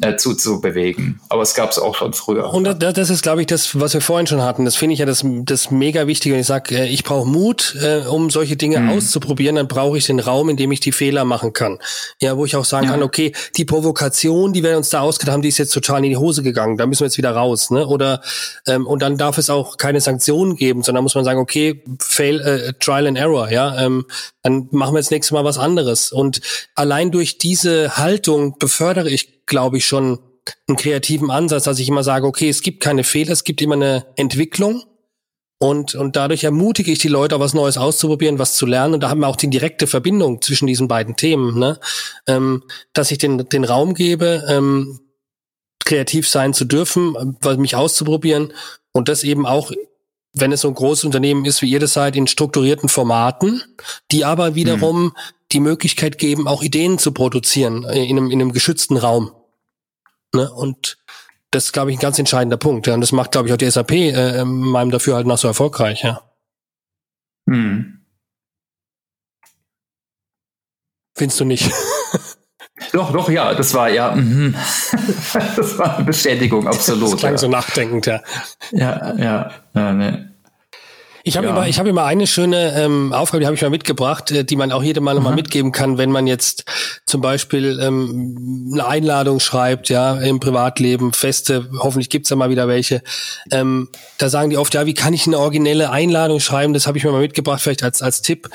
äh, zu, zu bewegen. Aber es gab es auch schon früher. Und das, das ist, glaube ich, das, was wir vorhin schon hatten. Das finde ich ja das, das mega wichtige. Und ich sage, äh, ich brauche Mut, äh, um solche Dinge mhm. auszuprobieren. Dann brauche ich den Raum, in dem ich die Fehler machen kann. Ja, wo ich auch sagen ja. kann, okay, die Provokation, die wir uns da ausgedacht haben, die ist jetzt total in die Hose gegangen. Da müssen wir jetzt wieder raus. Ne? Oder ähm, und dann darf es auch keine Sanktionen geben, sondern muss man sagen, okay, fail, äh, trial and error. Ja, ähm, dann machen wir jetzt nächstes Mal was anderes. Und allein durch diese Haltung befördere ich, glaube ich, schon einen kreativen Ansatz, dass ich immer sage, okay, es gibt keine Fehler, es gibt immer eine Entwicklung. Und, und dadurch ermutige ich die Leute, auch was Neues auszuprobieren, was zu lernen. Und da haben wir auch die direkte Verbindung zwischen diesen beiden Themen, ne? ähm, dass ich den, den Raum gebe, ähm, kreativ sein zu dürfen, mich auszuprobieren und das eben auch wenn es so ein großes Unternehmen ist, wie ihr das seid, in strukturierten Formaten, die aber wiederum mhm. Die Möglichkeit geben, auch Ideen zu produzieren äh, in einem, in einem geschützten Raum. Ne? Und das ist, glaube ich, ein ganz entscheidender Punkt. Ja. Und das macht, glaube ich, auch die SAP äh, in meinem Dafürhalten nach so erfolgreich. Ja. Mhm. Findest du nicht? Doch, doch, ja, das war ja, mm, das war eine Bestätigung, absolut. Das klang ja. so nachdenkend, ja. Ja, ja, ja ne. Ich habe ja. immer, ich habe immer eine schöne ähm, Aufgabe, die habe ich mal mitgebracht, äh, die man auch jedem Mal nochmal mitgeben kann, wenn man jetzt zum Beispiel ähm, eine Einladung schreibt, ja, im Privatleben, Feste, hoffentlich gibt's da mal wieder welche. Ähm, da sagen die oft, ja, wie kann ich eine originelle Einladung schreiben? Das habe ich mir mal mitgebracht, vielleicht als als Tipp.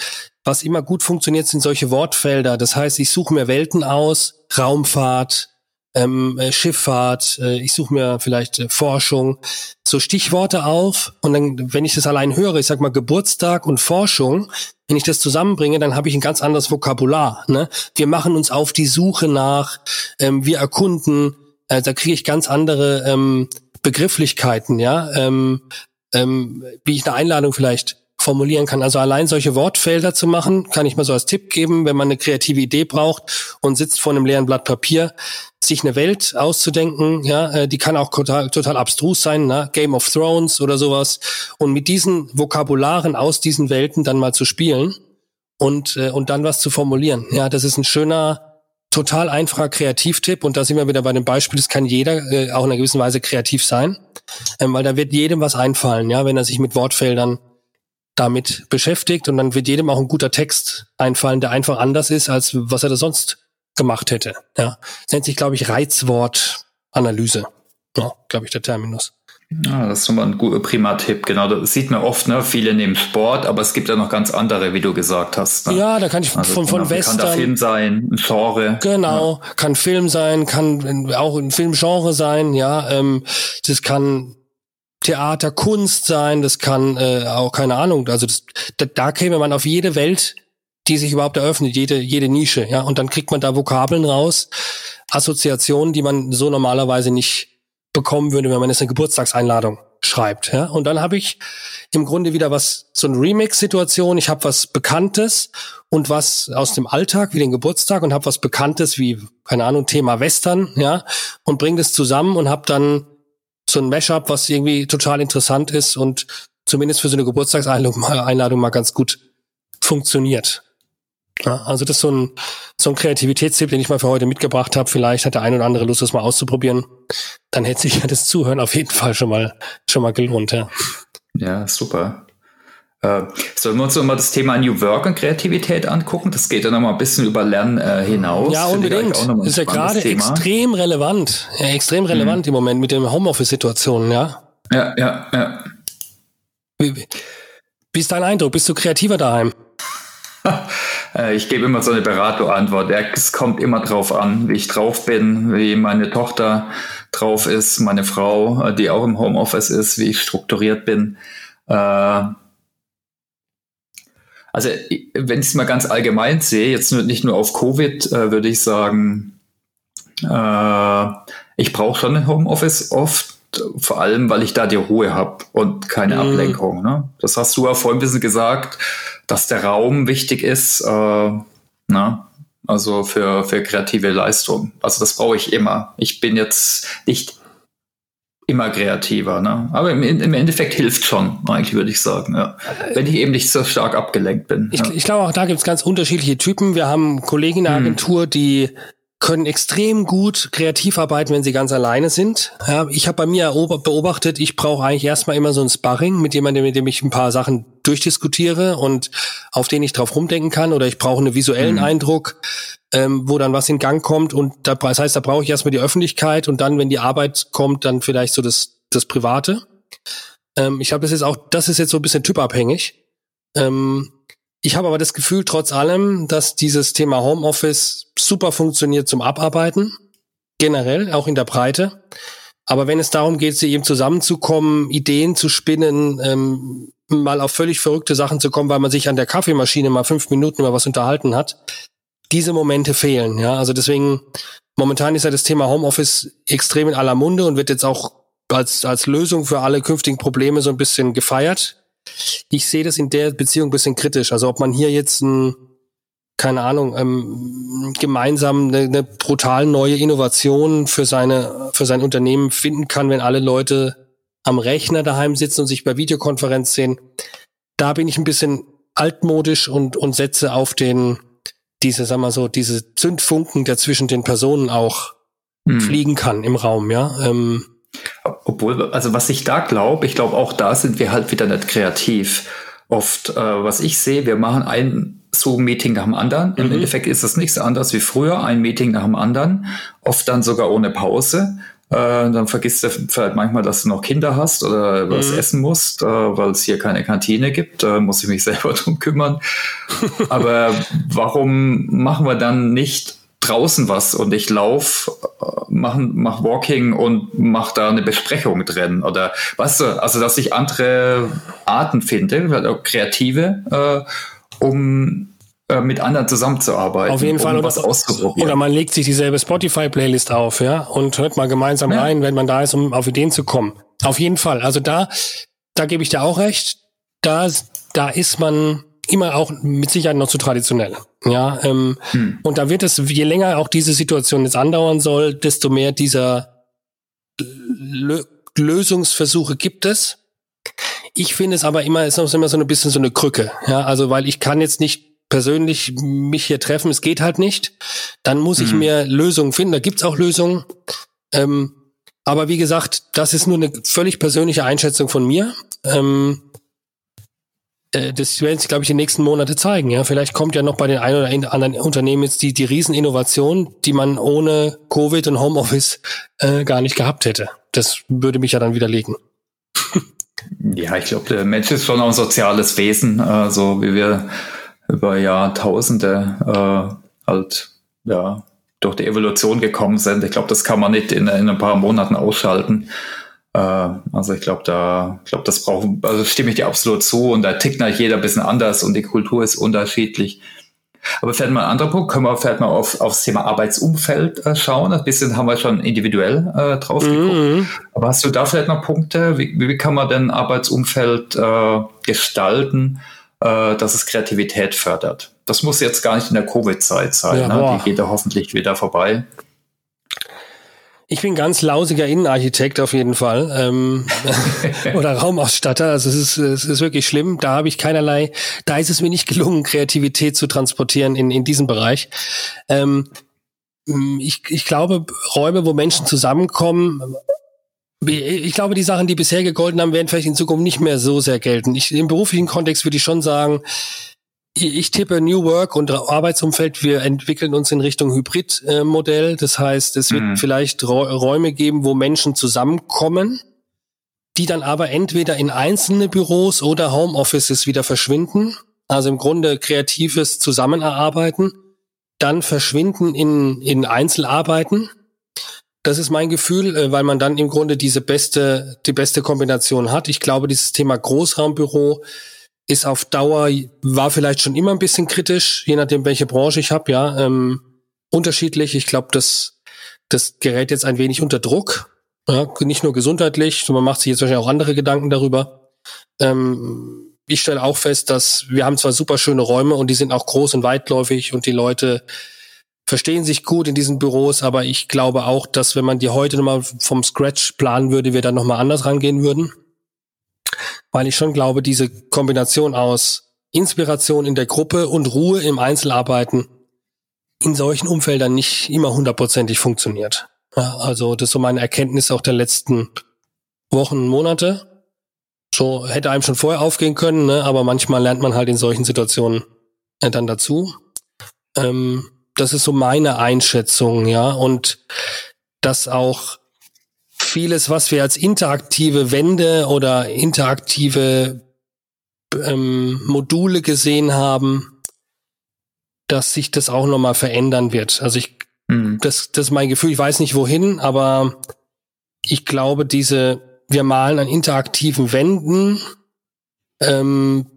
Was immer gut funktioniert, sind solche Wortfelder. Das heißt, ich suche mir Welten aus, Raumfahrt, ähm, äh, Schifffahrt, äh, ich suche mir vielleicht äh, Forschung, so Stichworte auf und dann, wenn ich das allein höre, ich sag mal Geburtstag und Forschung, wenn ich das zusammenbringe, dann habe ich ein ganz anderes Vokabular. Ne? Wir machen uns auf die Suche nach, ähm, wir erkunden, äh, da kriege ich ganz andere ähm, Begrifflichkeiten, ja. Ähm, ähm, wie ich eine Einladung vielleicht formulieren kann. Also allein solche Wortfelder zu machen, kann ich mal so als Tipp geben, wenn man eine kreative Idee braucht und sitzt vor einem leeren Blatt Papier, sich eine Welt auszudenken, ja, äh, die kann auch total, total abstrus sein, ne? Game of Thrones oder sowas. Und mit diesen Vokabularen aus diesen Welten dann mal zu spielen und, äh, und dann was zu formulieren. Ja, das ist ein schöner, total einfacher Kreativtipp. Und da sind wir wieder bei dem Beispiel, das kann jeder äh, auch in einer gewissen Weise kreativ sein, ähm, weil da wird jedem was einfallen, ja, wenn er sich mit Wortfeldern damit beschäftigt und dann wird jedem auch ein guter Text einfallen, der einfach anders ist, als was er da sonst gemacht hätte. Ja, das nennt sich, glaube ich, Reizwortanalyse. Ja, glaube ich, der Terminus. Ja, das ist schon mal ein guter Prima-Tipp. Genau, das sieht man oft, ne? Viele nehmen Sport, aber es gibt ja noch ganz andere, wie du gesagt hast. Ne? Ja, da kann ich also von, von Western. Kann da Film sein, ein Genre. Genau, ja. kann Film sein, kann auch ein Filmgenre sein, ja. Ähm, das kann Theater, Kunst sein, das kann äh, auch keine Ahnung, also das, da, da käme man auf jede Welt, die sich überhaupt eröffnet, jede jede Nische, ja, und dann kriegt man da Vokabeln raus, Assoziationen, die man so normalerweise nicht bekommen würde, wenn man jetzt eine Geburtstagseinladung schreibt, ja. Und dann habe ich im Grunde wieder was so eine Remix-Situation. Ich habe was Bekanntes und was aus dem Alltag wie den Geburtstag und habe was Bekanntes wie keine Ahnung Thema Western, ja, und bringe das zusammen und habe dann so ein Mashup, was irgendwie total interessant ist und zumindest für so eine Geburtstagseinladung mal, Einladung mal ganz gut funktioniert. Ja, also das ist so ein, so ein Kreativitätstipp, den ich mal für heute mitgebracht habe. Vielleicht hat der ein oder andere Lust, das mal auszuprobieren. Dann hätte sich ja das Zuhören auf jeden Fall schon mal, schon mal gelohnt. Ja, ja super. Äh, sollen wir uns mal das Thema New Work und Kreativität angucken? Das geht ja noch mal ein bisschen über Lernen äh, hinaus. Ja, unbedingt. Ist ja gerade extrem relevant. Ja, extrem relevant mhm. im Moment mit den Homeoffice-Situationen, ja? Ja, ja, ja. Wie, wie ist dein Eindruck? Bist du kreativer daheim? Äh, ich gebe immer so eine Beraterantwort. Es kommt immer drauf an, wie ich drauf bin, wie meine Tochter drauf ist, meine Frau, äh, die auch im Homeoffice ist, wie ich strukturiert bin. Äh, also wenn ich es mal ganz allgemein sehe, jetzt nicht nur auf Covid, äh, würde ich sagen, äh, ich brauche schon ein Homeoffice oft, vor allem, weil ich da die Ruhe habe und keine mhm. Ablenkung. Ne? Das hast du ja vorhin ein bisschen gesagt, dass der Raum wichtig ist, äh, na? also für, für kreative Leistung. Also das brauche ich immer. Ich bin jetzt nicht immer kreativer. Ne? Aber im, im Endeffekt hilft schon, eigentlich würde ich sagen. Ja. Wenn ich eben nicht so stark abgelenkt bin. Ich, ja. ich glaube, auch da gibt es ganz unterschiedliche Typen. Wir haben Kollegen in der hm. Agentur, hm. die können extrem gut kreativ arbeiten, wenn sie ganz alleine sind. Ja, ich habe bei mir beobachtet, ich brauche eigentlich erstmal immer so ein Sparring mit jemandem, mit dem ich ein paar Sachen durchdiskutiere und auf den ich drauf rumdenken kann. Oder ich brauche einen visuellen mhm. Eindruck, ähm, wo dann was in Gang kommt. Und da, das heißt, da brauche ich erstmal die Öffentlichkeit und dann, wenn die Arbeit kommt, dann vielleicht so das, das Private. Ähm, ich glaube, das ist auch, das ist jetzt so ein bisschen typabhängig. Ähm, ich habe aber das Gefühl, trotz allem, dass dieses Thema Homeoffice super funktioniert zum Abarbeiten. Generell, auch in der Breite. Aber wenn es darum geht, sie eben zusammenzukommen, Ideen zu spinnen, ähm, mal auf völlig verrückte Sachen zu kommen, weil man sich an der Kaffeemaschine mal fünf Minuten über was unterhalten hat, diese Momente fehlen. Ja, also deswegen momentan ist ja das Thema Homeoffice extrem in aller Munde und wird jetzt auch als als Lösung für alle künftigen Probleme so ein bisschen gefeiert. Ich sehe das in der Beziehung ein bisschen kritisch. Also ob man hier jetzt ein keine Ahnung, ähm, gemeinsam eine, eine brutal neue Innovation für seine für sein Unternehmen finden kann, wenn alle Leute am Rechner daheim sitzen und sich bei Videokonferenz sehen. Da bin ich ein bisschen altmodisch und, und setze auf den, diese, sag mal so, diese Zündfunken, der zwischen den Personen auch hm. fliegen kann im Raum, ja. Ähm, Obwohl, also was ich da glaube, ich glaube auch da sind wir halt wieder nicht kreativ. Oft, äh, was ich sehe, wir machen ein Zoom-Meeting nach dem anderen. Im mhm. Endeffekt ist es nichts anderes wie früher, ein Meeting nach dem anderen, oft dann sogar ohne Pause. Äh, dann vergisst du vielleicht manchmal, dass du noch Kinder hast oder was mhm. essen musst, äh, weil es hier keine Kantine gibt. Da muss ich mich selber drum kümmern. Aber warum machen wir dann nicht draußen was und ich lauf, äh, mach, mach Walking und mach da eine Besprechung drin oder weißt du, also dass ich andere Arten finde, kreative, äh, um äh, mit anderen zusammenzuarbeiten. Auf jeden um Fall. was auszuprobieren. Oder man legt sich dieselbe Spotify-Playlist auf, ja, und hört mal gemeinsam ja. rein, wenn man da ist, um auf Ideen zu kommen. Auf jeden Fall. Also da, da gebe ich dir auch recht. Da, da ist man immer auch mit Sicherheit noch zu traditionell. Ja, ähm, hm. und da wird es, je länger auch diese Situation jetzt andauern soll, desto mehr dieser Lö Lösungsversuche gibt es. Ich finde es aber immer, es ist immer so ein bisschen so eine Krücke. Ja, also weil ich kann jetzt nicht persönlich mich hier treffen, es geht halt nicht. Dann muss ich hm. mir Lösungen finden. Da gibt's auch Lösungen. Ähm, aber wie gesagt, das ist nur eine völlig persönliche Einschätzung von mir. Ähm, äh, das werden sich, glaube ich, die nächsten Monate zeigen. Ja, vielleicht kommt ja noch bei den ein oder anderen Unternehmen jetzt die die Rieseninnovation, die man ohne Covid und Homeoffice äh, gar nicht gehabt hätte. Das würde mich ja dann widerlegen. Ja, ich glaube, der Mensch ist schon ein soziales Wesen, äh, so wie wir über Jahrtausende äh, halt ja durch die Evolution gekommen sind. Ich glaube, das kann man nicht in, in ein paar Monaten ausschalten. Äh, also ich glaube, da, ich glaube, das braucht, also stimme ich dir absolut zu und da tickt natürlich jeder ein bisschen anders und die Kultur ist unterschiedlich. Aber vielleicht mal ein anderer Punkt, können wir vielleicht mal auf, aufs Thema Arbeitsumfeld äh, schauen. Ein bisschen haben wir schon individuell äh, drauf mhm. geguckt. Aber hast du da vielleicht noch Punkte? Wie, wie kann man denn Arbeitsumfeld äh, gestalten, äh, dass es Kreativität fördert? Das muss jetzt gar nicht in der Covid-Zeit sein. Ja, ne? Die geht ja hoffentlich wieder vorbei. Ich bin ganz lausiger Innenarchitekt auf jeden Fall ähm, oder Raumausstatter. Also es ist, es ist wirklich schlimm. Da habe ich keinerlei, da ist es mir nicht gelungen, Kreativität zu transportieren in, in diesem Bereich. Ähm, ich, ich glaube, Räume, wo Menschen zusammenkommen, ich glaube, die Sachen, die bisher gegolten haben, werden vielleicht in Zukunft nicht mehr so sehr gelten. Ich, Im beruflichen Kontext würde ich schon sagen, ich tippe New Work und Arbeitsumfeld. Wir entwickeln uns in Richtung Hybridmodell. Das heißt, es wird mhm. vielleicht Räume geben, wo Menschen zusammenkommen, die dann aber entweder in einzelne Büros oder Homeoffices wieder verschwinden. Also im Grunde kreatives Zusammenarbeiten, dann verschwinden in, in Einzelarbeiten. Das ist mein Gefühl, äh, weil man dann im Grunde diese beste, die beste Kombination hat. Ich glaube, dieses Thema Großraumbüro ist auf Dauer, war vielleicht schon immer ein bisschen kritisch, je nachdem, welche Branche ich habe, ja. Ähm, unterschiedlich. Ich glaube, das, das gerät jetzt ein wenig unter Druck. Ja, nicht nur gesundheitlich, sondern man macht sich jetzt wahrscheinlich auch andere Gedanken darüber. Ähm, ich stelle auch fest, dass wir haben zwar super schöne Räume und die sind auch groß und weitläufig und die Leute verstehen sich gut in diesen Büros, aber ich glaube auch, dass wenn man die heute nochmal vom Scratch planen würde, wir dann nochmal anders rangehen würden weil ich schon glaube, diese Kombination aus Inspiration in der Gruppe und Ruhe im Einzelarbeiten in solchen Umfeldern nicht immer hundertprozentig funktioniert. Ja, also das ist so meine Erkenntnis auch der letzten Wochen Monate. So hätte einem schon vorher aufgehen können, ne? aber manchmal lernt man halt in solchen Situationen äh, dann dazu. Ähm, das ist so meine Einschätzung, ja. Und dass auch vieles, was wir als interaktive Wände oder interaktive ähm, Module gesehen haben, dass sich das auch nochmal verändern wird. Also ich, mhm. das, das ist mein Gefühl. Ich weiß nicht wohin, aber ich glaube, diese, wir malen an interaktiven Wänden, ähm,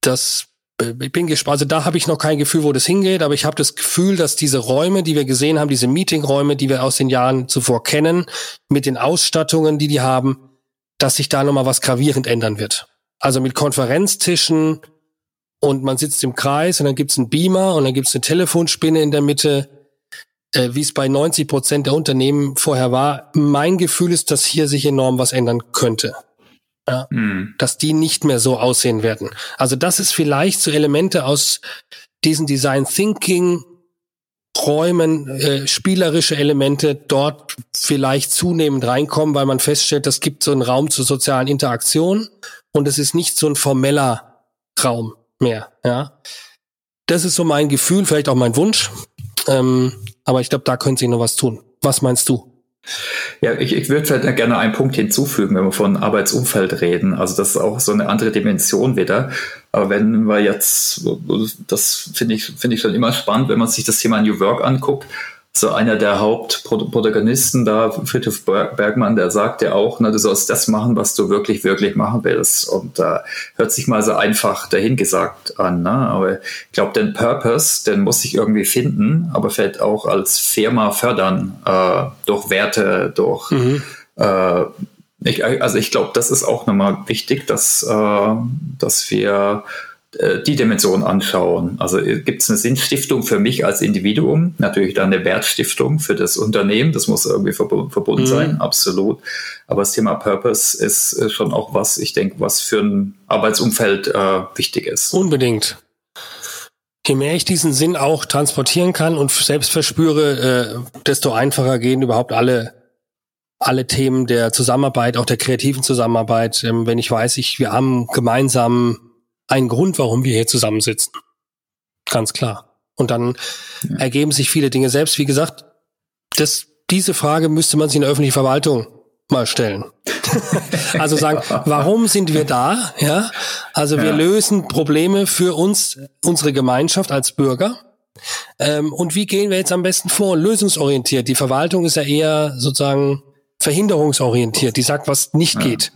das ich bin gespannt. Also da habe ich noch kein Gefühl, wo das hingeht, aber ich habe das Gefühl, dass diese Räume, die wir gesehen haben, diese Meetingräume, die wir aus den Jahren zuvor kennen, mit den Ausstattungen, die die haben, dass sich da nochmal was gravierend ändern wird. Also mit Konferenztischen und man sitzt im Kreis und dann gibt's einen Beamer und dann gibt's eine Telefonspinne in der Mitte, äh, wie es bei 90 Prozent der Unternehmen vorher war. Mein Gefühl ist, dass hier sich enorm was ändern könnte ja, mhm. dass die nicht mehr so aussehen werden. Also das ist vielleicht so Elemente aus diesen Design Thinking Räumen, äh, spielerische Elemente dort vielleicht zunehmend reinkommen, weil man feststellt, es gibt so einen Raum zur sozialen Interaktion und es ist nicht so ein formeller Raum mehr. Ja, das ist so mein Gefühl, vielleicht auch mein Wunsch. Ähm, aber ich glaube, da können Sie noch was tun. Was meinst du? Ja, ich, ich würde vielleicht gerne einen Punkt hinzufügen, wenn wir von Arbeitsumfeld reden. Also das ist auch so eine andere Dimension wieder. Aber wenn wir jetzt, das finde ich, finde ich schon immer spannend, wenn man sich das Thema New Work anguckt, so einer der Hauptprotagonisten da, Friedrich Bergmann, der sagt ja auch, ne, du sollst das machen, was du wirklich, wirklich machen willst. Und da äh, hört sich mal so einfach dahingesagt an. Ne? Aber ich glaube, den Purpose, den muss ich irgendwie finden, aber vielleicht auch als Firma fördern, äh, durch Werte, durch mhm. äh, ich, also ich glaube, das ist auch nochmal wichtig, dass, äh, dass wir die Dimension anschauen. Also äh, gibt es eine Sinnstiftung für mich als Individuum, natürlich dann eine Wertstiftung für das Unternehmen, das muss irgendwie verbunden mhm. sein, absolut. Aber das Thema Purpose ist äh, schon auch was, ich denke, was für ein Arbeitsumfeld äh, wichtig ist. Unbedingt. Je mehr ich diesen Sinn auch transportieren kann und selbst verspüre, äh, desto einfacher gehen überhaupt alle alle Themen der Zusammenarbeit, auch der kreativen Zusammenarbeit, ähm, wenn ich weiß, ich, wir haben gemeinsam einen Grund, warum wir hier zusammensitzen. Ganz klar. Und dann ja. ergeben sich viele Dinge selbst. Wie gesagt, das, diese Frage müsste man sich in der öffentlichen Verwaltung mal stellen. also sagen, warum sind wir da? Ja, also wir ja. lösen Probleme für uns, unsere Gemeinschaft als Bürger. Ähm, und wie gehen wir jetzt am besten vor? Lösungsorientiert. Die Verwaltung ist ja eher sozusagen verhinderungsorientiert. Die sagt, was nicht ja. geht.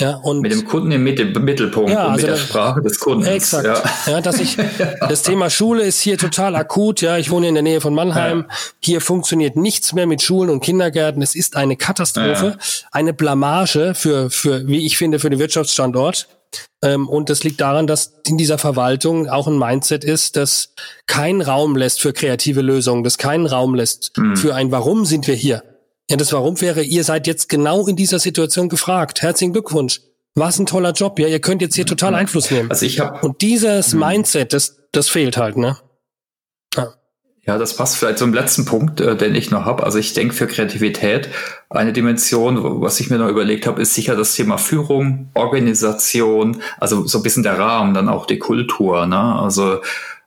Ja, und mit dem Kunden im Mittelpunkt ja, also mit der Sprache des Kunden. Exakt. Ja. ja, dass ich das Thema Schule ist hier total akut. Ja, ich wohne in der Nähe von Mannheim. Ja. Hier funktioniert nichts mehr mit Schulen und Kindergärten. Es ist eine Katastrophe, eine Blamage für für wie ich finde für den Wirtschaftsstandort. Ähm, und das liegt daran, dass in dieser Verwaltung auch ein Mindset ist, das keinen Raum lässt für kreative Lösungen, das keinen Raum lässt mhm. für ein Warum sind wir hier. Ja, das Warum wäre, ihr seid jetzt genau in dieser Situation gefragt. Herzlichen Glückwunsch. Was ein toller Job, ja. Ihr könnt jetzt hier total Einfluss nehmen. Also ich habe und dieses mh. Mindset, das das fehlt halt, ne? Ja. Ja, das passt vielleicht zum letzten Punkt, äh, den ich noch habe. Also ich denke für Kreativität eine Dimension, was ich mir noch überlegt habe, ist sicher das Thema Führung, Organisation, also so ein bisschen der Rahmen, dann auch die Kultur. Ne? Also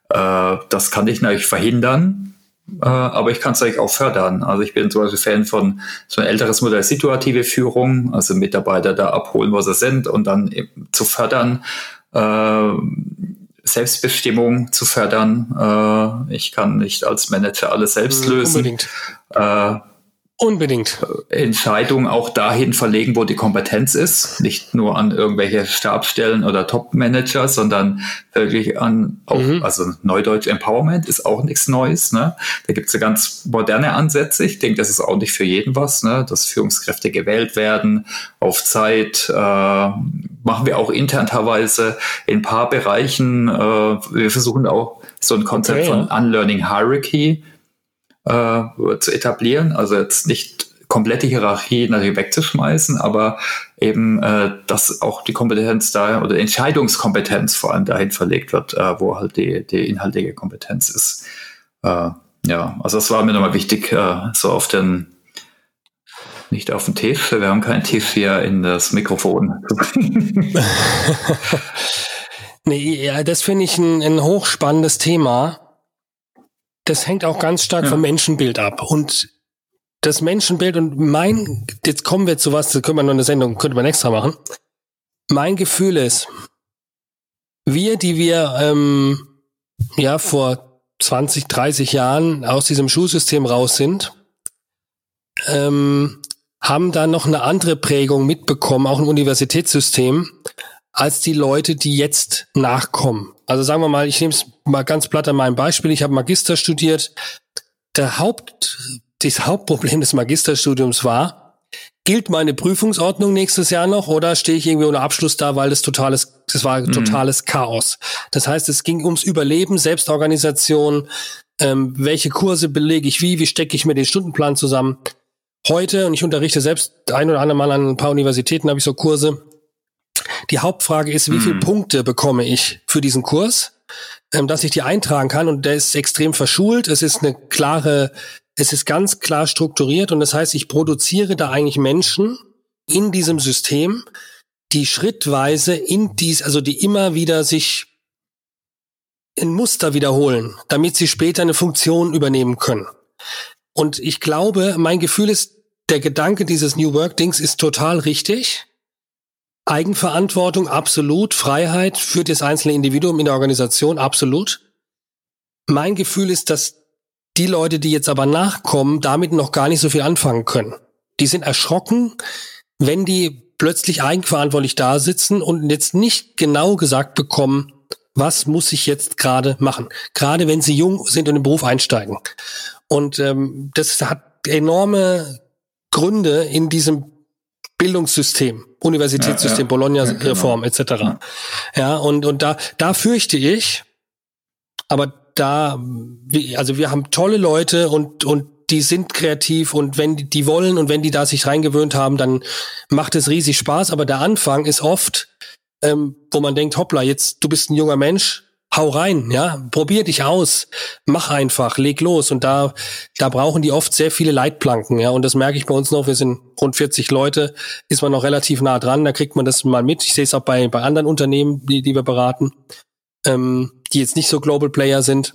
äh, das kann ich natürlich verhindern, äh, aber ich kann es eigentlich auch fördern. Also ich bin zum Beispiel Fan von so ein älteres Modell situative Führung, also Mitarbeiter da abholen, wo sie sind und dann zu fördern, äh, Selbstbestimmung zu fördern. Äh, ich kann nicht als Manager alles selbst lösen. Unbedingt. Äh, Unbedingt. Entscheidungen auch dahin verlegen, wo die Kompetenz ist. Nicht nur an irgendwelche Stabsstellen oder Top-Manager, sondern wirklich an, auch, mhm. also Neudeutsch Empowerment ist auch nichts Neues. Ne? Da gibt es ja ganz moderne Ansätze. Ich denke, das ist auch nicht für jeden was, ne? dass Führungskräfte gewählt werden auf Zeit. Äh, machen wir auch intern teilweise in ein paar Bereichen. Äh, wir versuchen auch so ein Konzept okay, von Unlearning Hierarchy äh, zu etablieren. Also jetzt nicht komplette Hierarchie natürlich wegzuschmeißen, aber eben, äh, dass auch die Kompetenz da oder Entscheidungskompetenz vor allem dahin verlegt wird, äh, wo halt die, die inhaltliche Kompetenz ist. Äh, ja, also das war mir nochmal wichtig, äh, so auf den nicht auf den Tisch, wir haben keinen Tisch hier in das Mikrofon zu bringen. nee, ja, das finde ich ein, ein hochspannendes Thema das hängt auch ganz stark ja. vom Menschenbild ab. Und das Menschenbild und mein, jetzt kommen wir zu was, da können wir noch eine Sendung, könnte man extra machen. Mein Gefühl ist, wir, die wir ähm, ja vor 20, 30 Jahren aus diesem Schulsystem raus sind, ähm, haben da noch eine andere Prägung mitbekommen, auch im Universitätssystem, als die Leute, die jetzt nachkommen. Also sagen wir mal, ich nehme es mal ganz platt an meinem Beispiel. Ich habe Magister studiert. Der Haupt, das Hauptproblem des Magisterstudiums war, gilt meine Prüfungsordnung nächstes Jahr noch oder stehe ich irgendwie ohne Abschluss da, weil das totales, das war mhm. totales Chaos. Das heißt, es ging ums Überleben, Selbstorganisation, ähm, welche Kurse belege ich wie, wie stecke ich mir den Stundenplan zusammen. Heute, und ich unterrichte selbst ein oder andere Mal an ein paar Universitäten, habe ich so Kurse, die Hauptfrage ist, wie viele mhm. Punkte bekomme ich für diesen Kurs, ähm, dass ich die eintragen kann und der ist extrem verschult. Es ist eine klare, es ist ganz klar strukturiert und das heißt, ich produziere da eigentlich Menschen in diesem System, die schrittweise in dies, also die immer wieder sich in Muster wiederholen, damit sie später eine Funktion übernehmen können. Und ich glaube, mein Gefühl ist, der Gedanke dieses New Work Dings ist total richtig. Eigenverantwortung, absolut. Freiheit für das einzelne Individuum in der Organisation, absolut. Mein Gefühl ist, dass die Leute, die jetzt aber nachkommen, damit noch gar nicht so viel anfangen können. Die sind erschrocken, wenn die plötzlich eigenverantwortlich da sitzen und jetzt nicht genau gesagt bekommen, was muss ich jetzt gerade machen. Gerade wenn sie jung sind und im Beruf einsteigen. Und ähm, das hat enorme Gründe in diesem Bildungssystem, Universitätssystem, ja, ja. Bologna-Reform ja, genau. etc. Ja. und, und da, da fürchte ich, aber da, also wir haben tolle Leute und, und die sind kreativ und wenn die, die wollen und wenn die da sich reingewöhnt haben, dann macht es riesig Spaß. Aber der Anfang ist oft, ähm, wo man denkt, hoppla, jetzt du bist ein junger Mensch, hau rein, ja, probier dich aus, mach einfach, leg los. Und da, da brauchen die oft sehr viele Leitplanken, ja. Und das merke ich bei uns noch. Wir sind rund 40 Leute, ist man noch relativ nah dran. Da kriegt man das mal mit. Ich sehe es auch bei, bei anderen Unternehmen, die, die wir beraten, ähm, die jetzt nicht so Global Player sind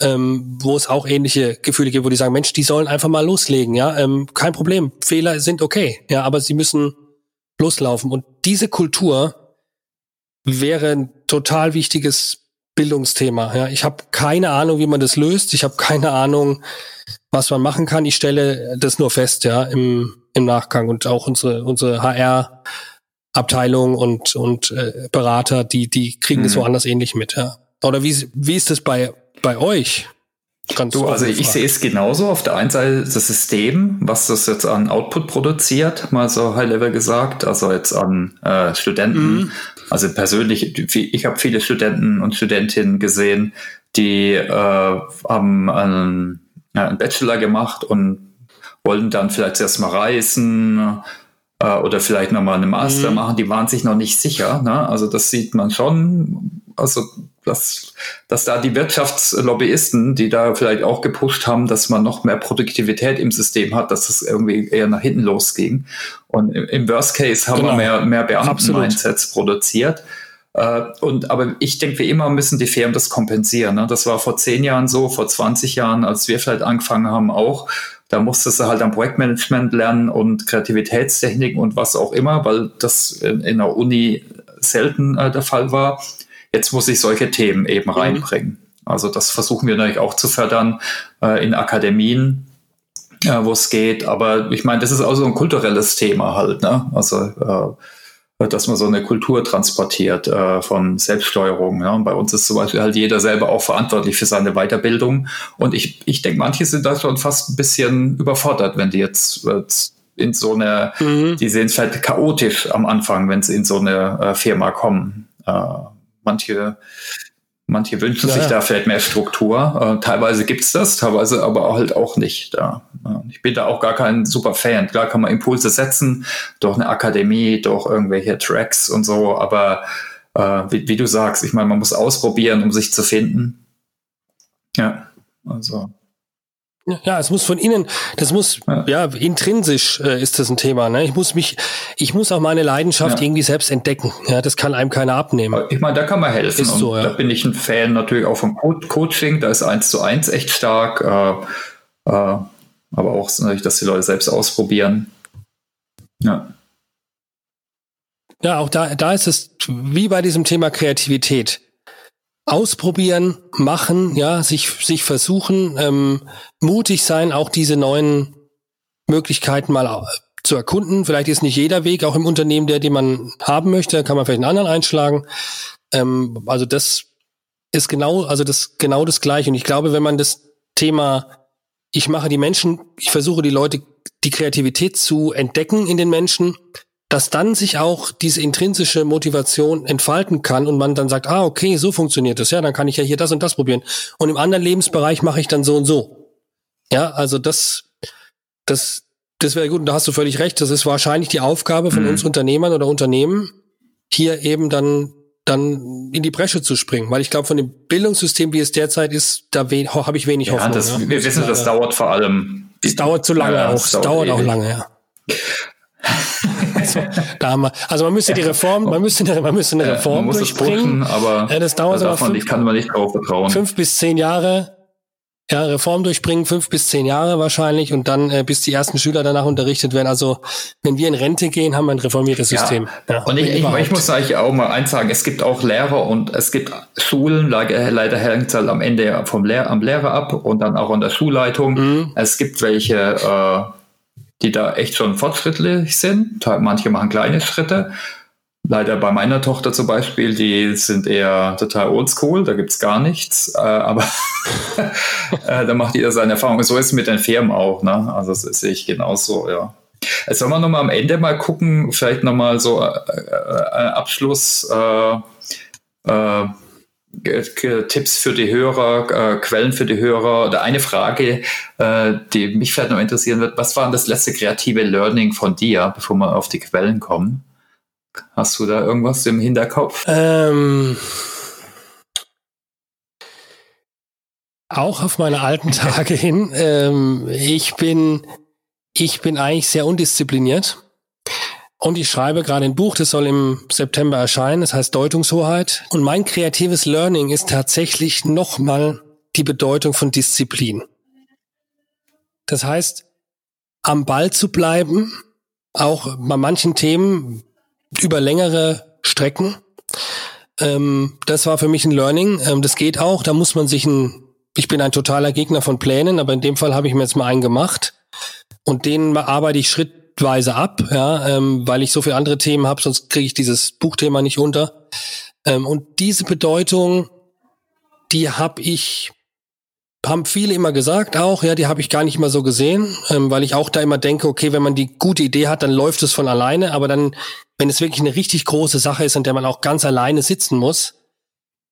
ähm, wo es auch ähnliche Gefühle gibt, wo die sagen, Mensch, die sollen einfach mal loslegen, ja, ähm, kein Problem, Fehler sind okay, ja, aber sie müssen loslaufen. Und diese Kultur wäre ein total wichtiges Bildungsthema. Ja, ich habe keine Ahnung, wie man das löst. Ich habe keine Ahnung, was man machen kann. Ich stelle das nur fest, ja, im, im Nachgang und auch unsere unsere HR Abteilung und und äh, Berater, die die kriegen mhm. das woanders ähnlich mit. Ja. Oder wie wie ist das bei bei euch? Ganz du, also ich sehe es genauso. Auf der einen Seite das System, was das jetzt an Output produziert, mal so High Level gesagt, also jetzt an äh, Studenten. Mhm. Also persönlich, ich habe viele Studenten und Studentinnen gesehen, die äh, haben einen, ja, einen Bachelor gemacht und wollten dann vielleicht erst mal reisen äh, oder vielleicht nochmal eine Master mhm. machen. Die waren sich noch nicht sicher. Ne? Also das sieht man schon. Also dass, dass da die Wirtschaftslobbyisten, die da vielleicht auch gepusht haben, dass man noch mehr Produktivität im System hat, dass das irgendwie eher nach hinten losging. Und im Worst Case haben genau. wir mehr, mehr Beamten-Mindsets produziert. Äh, und, aber ich denke, wie immer müssen die Firmen das kompensieren. Ne? Das war vor zehn Jahren so, vor 20 Jahren, als wir vielleicht angefangen haben, auch. Da musstest du halt am Projektmanagement lernen und Kreativitätstechniken und was auch immer, weil das in, in der Uni selten äh, der Fall war. Jetzt muss ich solche Themen eben mhm. reinbringen. Also das versuchen wir natürlich auch zu fördern äh, in Akademien, äh, wo es geht. Aber ich meine, das ist auch so ein kulturelles Thema halt. Ne? Also äh, dass man so eine Kultur transportiert äh, von Selbststeuerung. Ja? Und bei uns ist zum Beispiel halt jeder selber auch verantwortlich für seine Weiterbildung. Und ich, ich denke, manche sind da schon fast ein bisschen überfordert, wenn die jetzt äh, in so eine, mhm. die sehen es vielleicht chaotisch am Anfang, wenn sie in so eine äh, Firma kommen. Manche, manche wünschen ja, sich da vielleicht mehr Struktur. Äh, teilweise es das, teilweise aber halt auch nicht. Da. Ich bin da auch gar kein super Fan. Klar kann man Impulse setzen durch eine Akademie, durch irgendwelche Tracks und so, aber äh, wie, wie, du sagst, ich meine, man muss ausprobieren, um sich zu finden. Ja, also. Ja, es muss von innen, das muss, ja, ja intrinsisch äh, ist das ein Thema. Ne? Ich muss mich, ich muss auch meine Leidenschaft ja. irgendwie selbst entdecken. Ja, das kann einem keiner abnehmen. Ich meine, da kann man helfen. Ist so, ja. Da bin ich ein Fan natürlich auch vom Co Coaching. Da ist eins zu eins echt stark. Äh, äh, aber auch natürlich, dass die Leute selbst ausprobieren. Ja. Ja, auch da, da ist es wie bei diesem Thema Kreativität ausprobieren, machen, ja, sich, sich versuchen, ähm, mutig sein, auch diese neuen Möglichkeiten mal zu erkunden. Vielleicht ist nicht jeder Weg, auch im Unternehmen, der, den man haben möchte, kann man vielleicht einen anderen einschlagen. Ähm, also das ist genau, also das genau das Gleiche. Und ich glaube, wenn man das Thema, ich mache die Menschen, ich versuche die Leute, die Kreativität zu entdecken in den Menschen, dass dann sich auch diese intrinsische Motivation entfalten kann und man dann sagt, ah, okay, so funktioniert das, ja, dann kann ich ja hier das und das probieren. Und im anderen Lebensbereich mache ich dann so und so. Ja, also das, das, das wäre gut. Und da hast du völlig recht. Das ist wahrscheinlich die Aufgabe von mhm. uns Unternehmern oder Unternehmen, hier eben dann dann in die Bresche zu springen, weil ich glaube, von dem Bildungssystem, wie es derzeit ist, da habe ich wenig ja, Hoffnung. Das, ja. Wir wissen, das dauert vor allem. Es dauert zu lange ja, auch. Es dauert, dauert auch lange, ja. Also, da haben wir, also man müsste die Reform, man müsste eine, man müsste eine Reform ja, durchbringen. Pushen, aber das dauert aber fünf, kann man nicht darauf vertrauen. Fünf bis zehn Jahre. Ja, Reform durchbringen, fünf bis zehn Jahre wahrscheinlich und dann äh, bis die ersten Schüler danach unterrichtet werden. Also wenn wir in Rente gehen, haben wir ein reformiertes System. Ja. und ich, ich, ich, muss eigentlich auch mal eins sagen, es gibt auch Lehrer und es gibt Schulen, leider, leider hängt es halt am Ende vom Lehr am Lehrer ab und dann auch an der Schulleitung. Mhm. Es gibt welche, äh, die da echt schon fortschrittlich sind. Manche machen kleine Schritte. Leider bei meiner Tochter zum Beispiel, die sind eher total oldschool, da gibt's gar nichts. Äh, aber äh, da macht jeder seine Erfahrung. So ist es mit den Firmen auch. Ne? Also das sehe ich genauso, ja. Sollen wir nochmal am Ende mal gucken, vielleicht nochmal so äh, äh, Abschluss. Äh, äh, Tipps für die Hörer, äh, Quellen für die Hörer oder eine Frage, äh, die mich vielleicht noch interessieren wird. Was war das letzte kreative Learning von dir, bevor wir auf die Quellen kommen? Hast du da irgendwas im Hinterkopf? Ähm, auch auf meine alten Tage hin. Ähm, ich bin, ich bin eigentlich sehr undiszipliniert. Und ich schreibe gerade ein Buch, das soll im September erscheinen, das heißt Deutungshoheit. Und mein kreatives Learning ist tatsächlich nochmal die Bedeutung von Disziplin. Das heißt, am Ball zu bleiben, auch bei manchen Themen über längere Strecken. Ähm, das war für mich ein Learning. Ähm, das geht auch, da muss man sich ein, ich bin ein totaler Gegner von Plänen, aber in dem Fall habe ich mir jetzt mal einen gemacht. Und den arbeite ich Schritt schrittweise ab, ja, ähm, weil ich so viele andere Themen habe, sonst kriege ich dieses Buchthema nicht unter. Ähm, und diese Bedeutung, die habe ich, haben viele immer gesagt auch, ja, die habe ich gar nicht mal so gesehen, ähm, weil ich auch da immer denke, okay, wenn man die gute Idee hat, dann läuft es von alleine, aber dann, wenn es wirklich eine richtig große Sache ist, an der man auch ganz alleine sitzen muss,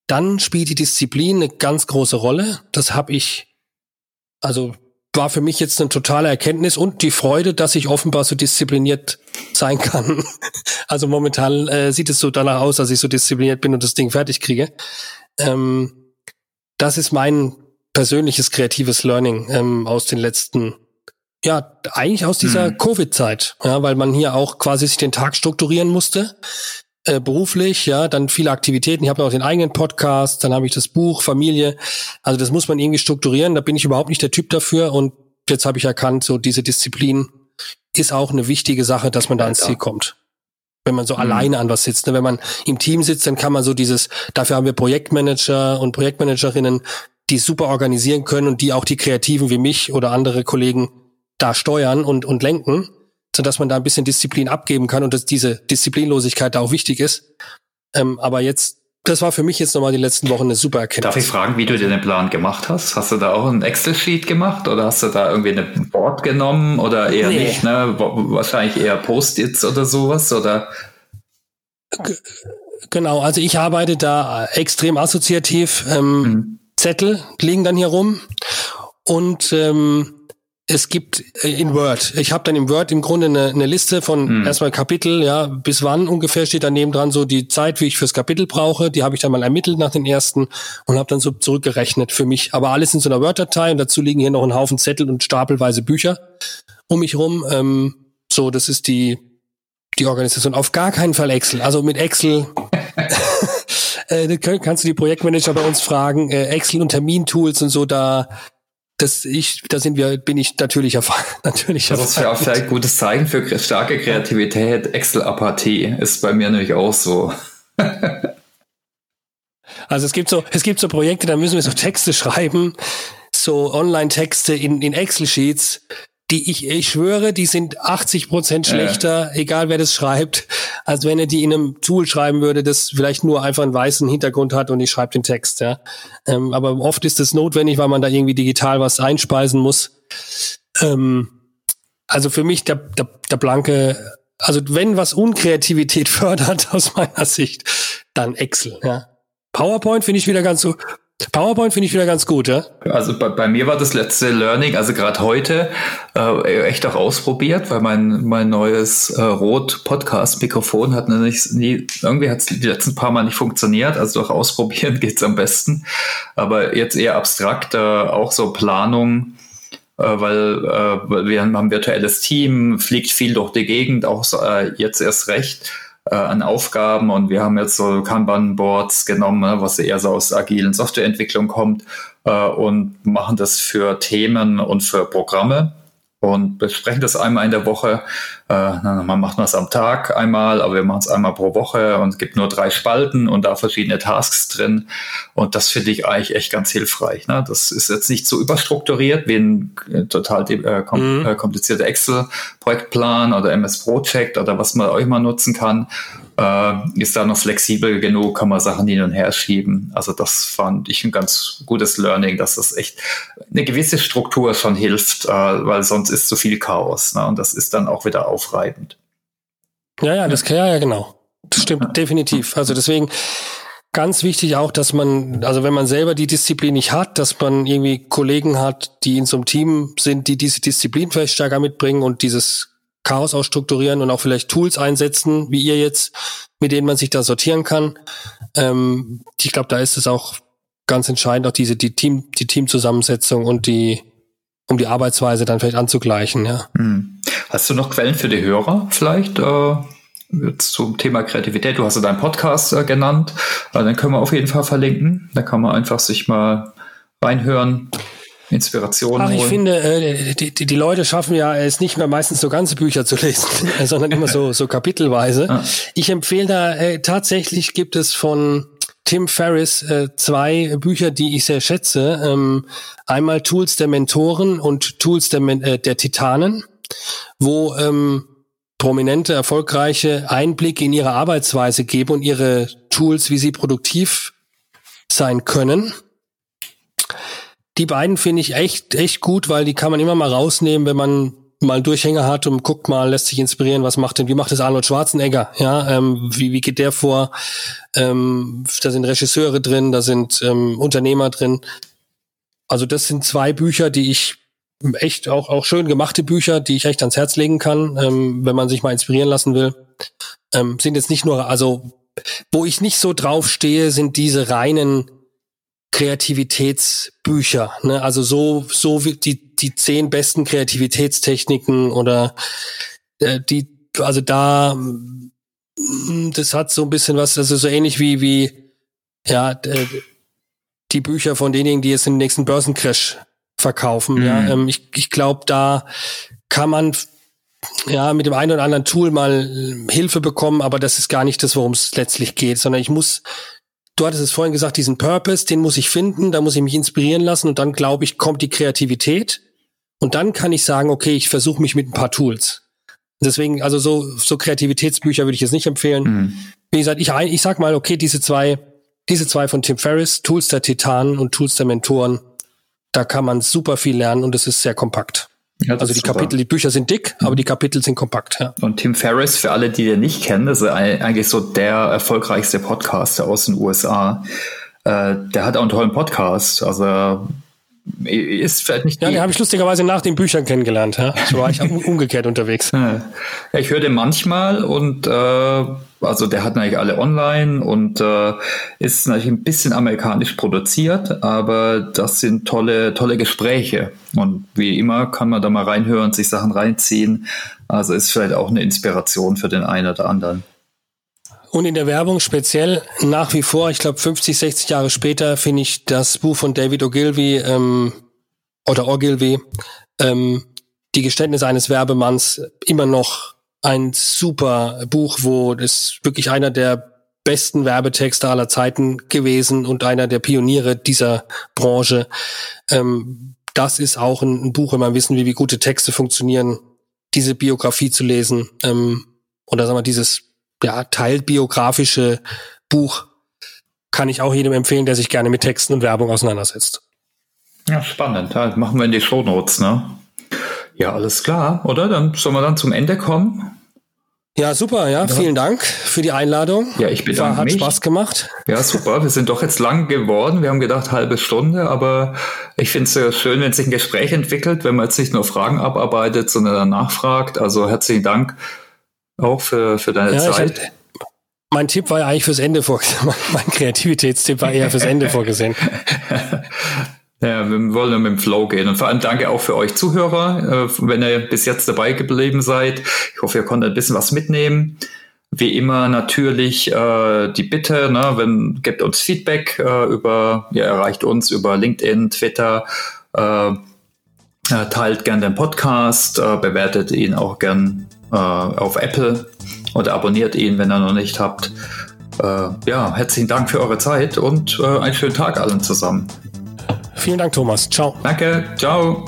dann spielt die Disziplin eine ganz große Rolle. Das habe ich, also war für mich jetzt eine totale Erkenntnis und die Freude, dass ich offenbar so diszipliniert sein kann. Also momentan äh, sieht es so danach aus, dass ich so diszipliniert bin und das Ding fertig kriege. Ähm, das ist mein persönliches kreatives Learning ähm, aus den letzten, ja, eigentlich aus dieser mhm. Covid-Zeit, ja, weil man hier auch quasi sich den Tag strukturieren musste äh, beruflich, ja, dann viele Aktivitäten. Ich habe auch den eigenen Podcast, dann habe ich das Buch, Familie. Also das muss man irgendwie strukturieren. Da bin ich überhaupt nicht der Typ dafür. Und jetzt habe ich erkannt, so diese Disziplin ist auch eine wichtige Sache, dass man da ans Ziel kommt. Wenn man so mhm. alleine an was sitzt. Ne? Wenn man im Team sitzt, dann kann man so dieses, dafür haben wir Projektmanager und Projektmanagerinnen, die super organisieren können und die auch die Kreativen wie mich oder andere Kollegen da steuern und, und lenken so dass man da ein bisschen Disziplin abgeben kann und dass diese Disziplinlosigkeit da auch wichtig ist. Ähm, aber jetzt, das war für mich jetzt nochmal die letzten Wochen eine super Erkenntnis. Darf ich fragen, wie du dir den Plan gemacht hast? Hast du da auch ein Excel-Sheet gemacht oder hast du da irgendwie ein Board genommen oder eher nee. nicht? Ne? Wahrscheinlich eher Post-its oder sowas oder? G genau, also ich arbeite da extrem assoziativ. Ähm, mhm. Zettel liegen dann hier rum und ähm, es gibt äh, in Word, ich habe dann im Word im Grunde eine, eine Liste von mhm. erstmal Kapitel, ja, bis wann ungefähr steht daneben dran so die Zeit, wie ich fürs Kapitel brauche. Die habe ich dann mal ermittelt nach den ersten und habe dann so zurückgerechnet für mich. Aber alles in so einer Word-Datei und dazu liegen hier noch ein Haufen Zettel und stapelweise Bücher um mich rum. Ähm, so, das ist die die Organisation. Auf gar keinen Fall Excel. Also mit Excel äh, kannst du die Projektmanager bei uns fragen. Äh, Excel und Termintools und so da das ich, da sind wir, bin ich natürlich erfahren. Natürlich das ist ja auch vielleicht ein gutes Zeichen für starke Kreativität. Excel-Apathie ist bei mir nämlich auch so. also es gibt so, es gibt so Projekte, da müssen wir so Texte schreiben, so Online-Texte in, in Excel-Sheets die ich, ich schwöre, die sind 80 Prozent schlechter, ja. egal wer das schreibt, als wenn er die in einem Tool schreiben würde, das vielleicht nur einfach einen weißen Hintergrund hat und ich schreibe den Text. Ja. Ähm, aber oft ist das notwendig, weil man da irgendwie digital was einspeisen muss. Ähm, also für mich der, der, der blanke, also wenn was Unkreativität fördert aus meiner Sicht, dann Excel. Ja. PowerPoint finde ich wieder ganz so PowerPoint finde ich wieder ganz gut, ja? Also bei, bei mir war das letzte Learning, also gerade heute, äh, echt auch ausprobiert, weil mein, mein neues äh, Rot-Podcast-Mikrofon hat nicht, nie, irgendwie hat es die letzten paar Mal nicht funktioniert, also durch Ausprobieren geht's am besten. Aber jetzt eher abstrakt, äh, auch so Planung, äh, weil, äh, wir haben ein virtuelles Team, fliegt viel durch die Gegend, auch äh, jetzt erst recht äh, an Aufgaben. Und wir haben jetzt so Kanban-Boards genommen, ne, was eher so aus agilen Softwareentwicklung kommt äh, und machen das für Themen und für Programme und besprechen das einmal in der Woche. Äh, man macht das am Tag einmal, aber wir machen es einmal pro Woche und es gibt nur drei Spalten und da verschiedene Tasks drin. Und das finde ich eigentlich echt ganz hilfreich. Ne? Das ist jetzt nicht so überstrukturiert wie ein äh, total äh, kom mhm. Äh, komplizierter Excel-Projektplan oder MS Project oder was man auch immer nutzen kann. Äh, ist da noch flexibel genug, kann man Sachen hin und her schieben. Also das fand ich ein ganz gutes Learning, dass das echt eine gewisse Struktur schon hilft, äh, weil sonst ist zu viel Chaos ne? und das ist dann auch wieder aufreibend. Ja, ja, das ja, ja genau. Das stimmt definitiv. Also deswegen ganz wichtig auch, dass man, also wenn man selber die Disziplin nicht hat, dass man irgendwie Kollegen hat, die in so einem Team sind, die diese Disziplin vielleicht stärker mitbringen und dieses Chaos ausstrukturieren und auch vielleicht Tools einsetzen, wie ihr jetzt, mit denen man sich da sortieren kann. Ähm, ich glaube, da ist es auch ganz entscheidend, auch diese die Team die Teamzusammensetzung und die um die Arbeitsweise dann vielleicht anzugleichen. Ja. Hm. Hast du noch Quellen für die Hörer vielleicht? Äh zum Thema Kreativität. Du hast ja deinen Podcast äh, genannt. Äh, den können wir auf jeden Fall verlinken. Da kann man einfach sich mal reinhören. Inspiration. Ach, ich finde, äh, die, die, die Leute schaffen ja es nicht mehr meistens so ganze Bücher zu lesen, sondern immer so, so kapitelweise. Ah. Ich empfehle da, äh, tatsächlich gibt es von Tim Ferriss äh, zwei Bücher, die ich sehr schätze. Ähm, einmal Tools der Mentoren und Tools der, äh, der Titanen, wo ähm, prominente, erfolgreiche Einblick in ihre Arbeitsweise geben und ihre Tools, wie sie produktiv sein können die beiden finde ich echt, echt gut, weil die kann man immer mal rausnehmen, wenn man mal einen Durchhänger hat und guckt mal, lässt sich inspirieren, was macht denn, wie macht das Arnold Schwarzenegger, ja, ähm, wie, wie geht der vor, ähm, da sind Regisseure drin, da sind ähm, Unternehmer drin, also das sind zwei Bücher, die ich echt auch, auch schön gemachte Bücher, die ich echt ans Herz legen kann, ähm, wenn man sich mal inspirieren lassen will, ähm, sind jetzt nicht nur, also wo ich nicht so drauf stehe, sind diese reinen Kreativitätsbücher, ne? Also so so wie die die zehn besten Kreativitätstechniken oder äh, die also da mm, das hat so ein bisschen was, also so ähnlich wie wie ja äh, die Bücher von denjenigen, die jetzt den nächsten Börsencrash verkaufen. Mhm. Ja, ähm, ich ich glaube, da kann man ja mit dem einen oder anderen Tool mal Hilfe bekommen, aber das ist gar nicht das, worum es letztlich geht, sondern ich muss du hattest es vorhin gesagt, diesen Purpose, den muss ich finden, da muss ich mich inspirieren lassen und dann glaube ich, kommt die Kreativität und dann kann ich sagen, okay, ich versuche mich mit ein paar Tools. Deswegen, also so, so Kreativitätsbücher würde ich jetzt nicht empfehlen. Mhm. Wie gesagt, ich, ich sag mal, okay, diese zwei, diese zwei von Tim Ferriss, Tools der Titanen und Tools der Mentoren, da kann man super viel lernen und es ist sehr kompakt. Ja, also die Kapitel, die Bücher sind dick, aber die Kapitel sind kompakt. Ja. Und Tim Ferriss, für alle, die den nicht kennen, das ist eigentlich so der erfolgreichste Podcaster aus den USA. Äh, der hat auch einen tollen Podcast. Also ist vielleicht nicht. Ja, den habe ich lustigerweise nach den Büchern kennengelernt. Ja? So war ich umgekehrt unterwegs. Ja, ich höre den manchmal und äh, also der hat natürlich alle online und äh, ist natürlich ein bisschen amerikanisch produziert, aber das sind tolle, tolle Gespräche. Und wie immer kann man da mal reinhören, sich Sachen reinziehen. Also ist vielleicht auch eine Inspiration für den einen oder anderen. Und in der Werbung speziell nach wie vor, ich glaube 50, 60 Jahre später, finde ich das Buch von David Ogilvy ähm, oder Ogilvy, ähm, Die Geständnisse eines Werbemanns, immer noch ein super Buch, wo es wirklich einer der besten Werbetexte aller Zeiten gewesen und einer der Pioniere dieser Branche. Ähm, das ist auch ein, ein, Buch, wenn man wissen will, wie gute Texte funktionieren, diese Biografie zu lesen ähm, oder sagen wir dieses ja, teilbiografische Buch kann ich auch jedem empfehlen, der sich gerne mit Texten und Werbung auseinandersetzt. Ja, spannend. Ja, machen wir in die Shownotes, ne? Ja, alles klar, oder? Dann sollen wir dann zum Ende kommen. Ja, super, ja. ja. Vielen Dank für die Einladung. Ja, ich bedanke War, hat mich. Spaß gemacht. Ja, super. Wir sind doch jetzt lang geworden. Wir haben gedacht, halbe Stunde, aber ich finde es sehr schön, wenn sich ein Gespräch entwickelt, wenn man jetzt nicht nur Fragen abarbeitet, sondern dann nachfragt. Also herzlichen Dank auch für, für deine ja, Zeit. Hab, mein Tipp war ja eigentlich fürs Ende vorgesehen. Mein Kreativitätstipp war eher fürs Ende vorgesehen. Ja, wir wollen ja mit dem Flow gehen. Und vor allem danke auch für euch Zuhörer, äh, wenn ihr bis jetzt dabei geblieben seid. Ich hoffe, ihr konntet ein bisschen was mitnehmen. Wie immer natürlich äh, die Bitte, ne, wenn gebt uns Feedback äh, über, ihr erreicht uns über LinkedIn, Twitter, äh, teilt gern den Podcast, äh, bewertet ihn auch gern äh, auf Apple oder abonniert ihn, wenn ihr noch nicht habt. Äh, ja, herzlichen Dank für eure Zeit und äh, einen schönen Tag allen zusammen. Vielen Dank, Thomas. Ciao. Danke. Ciao.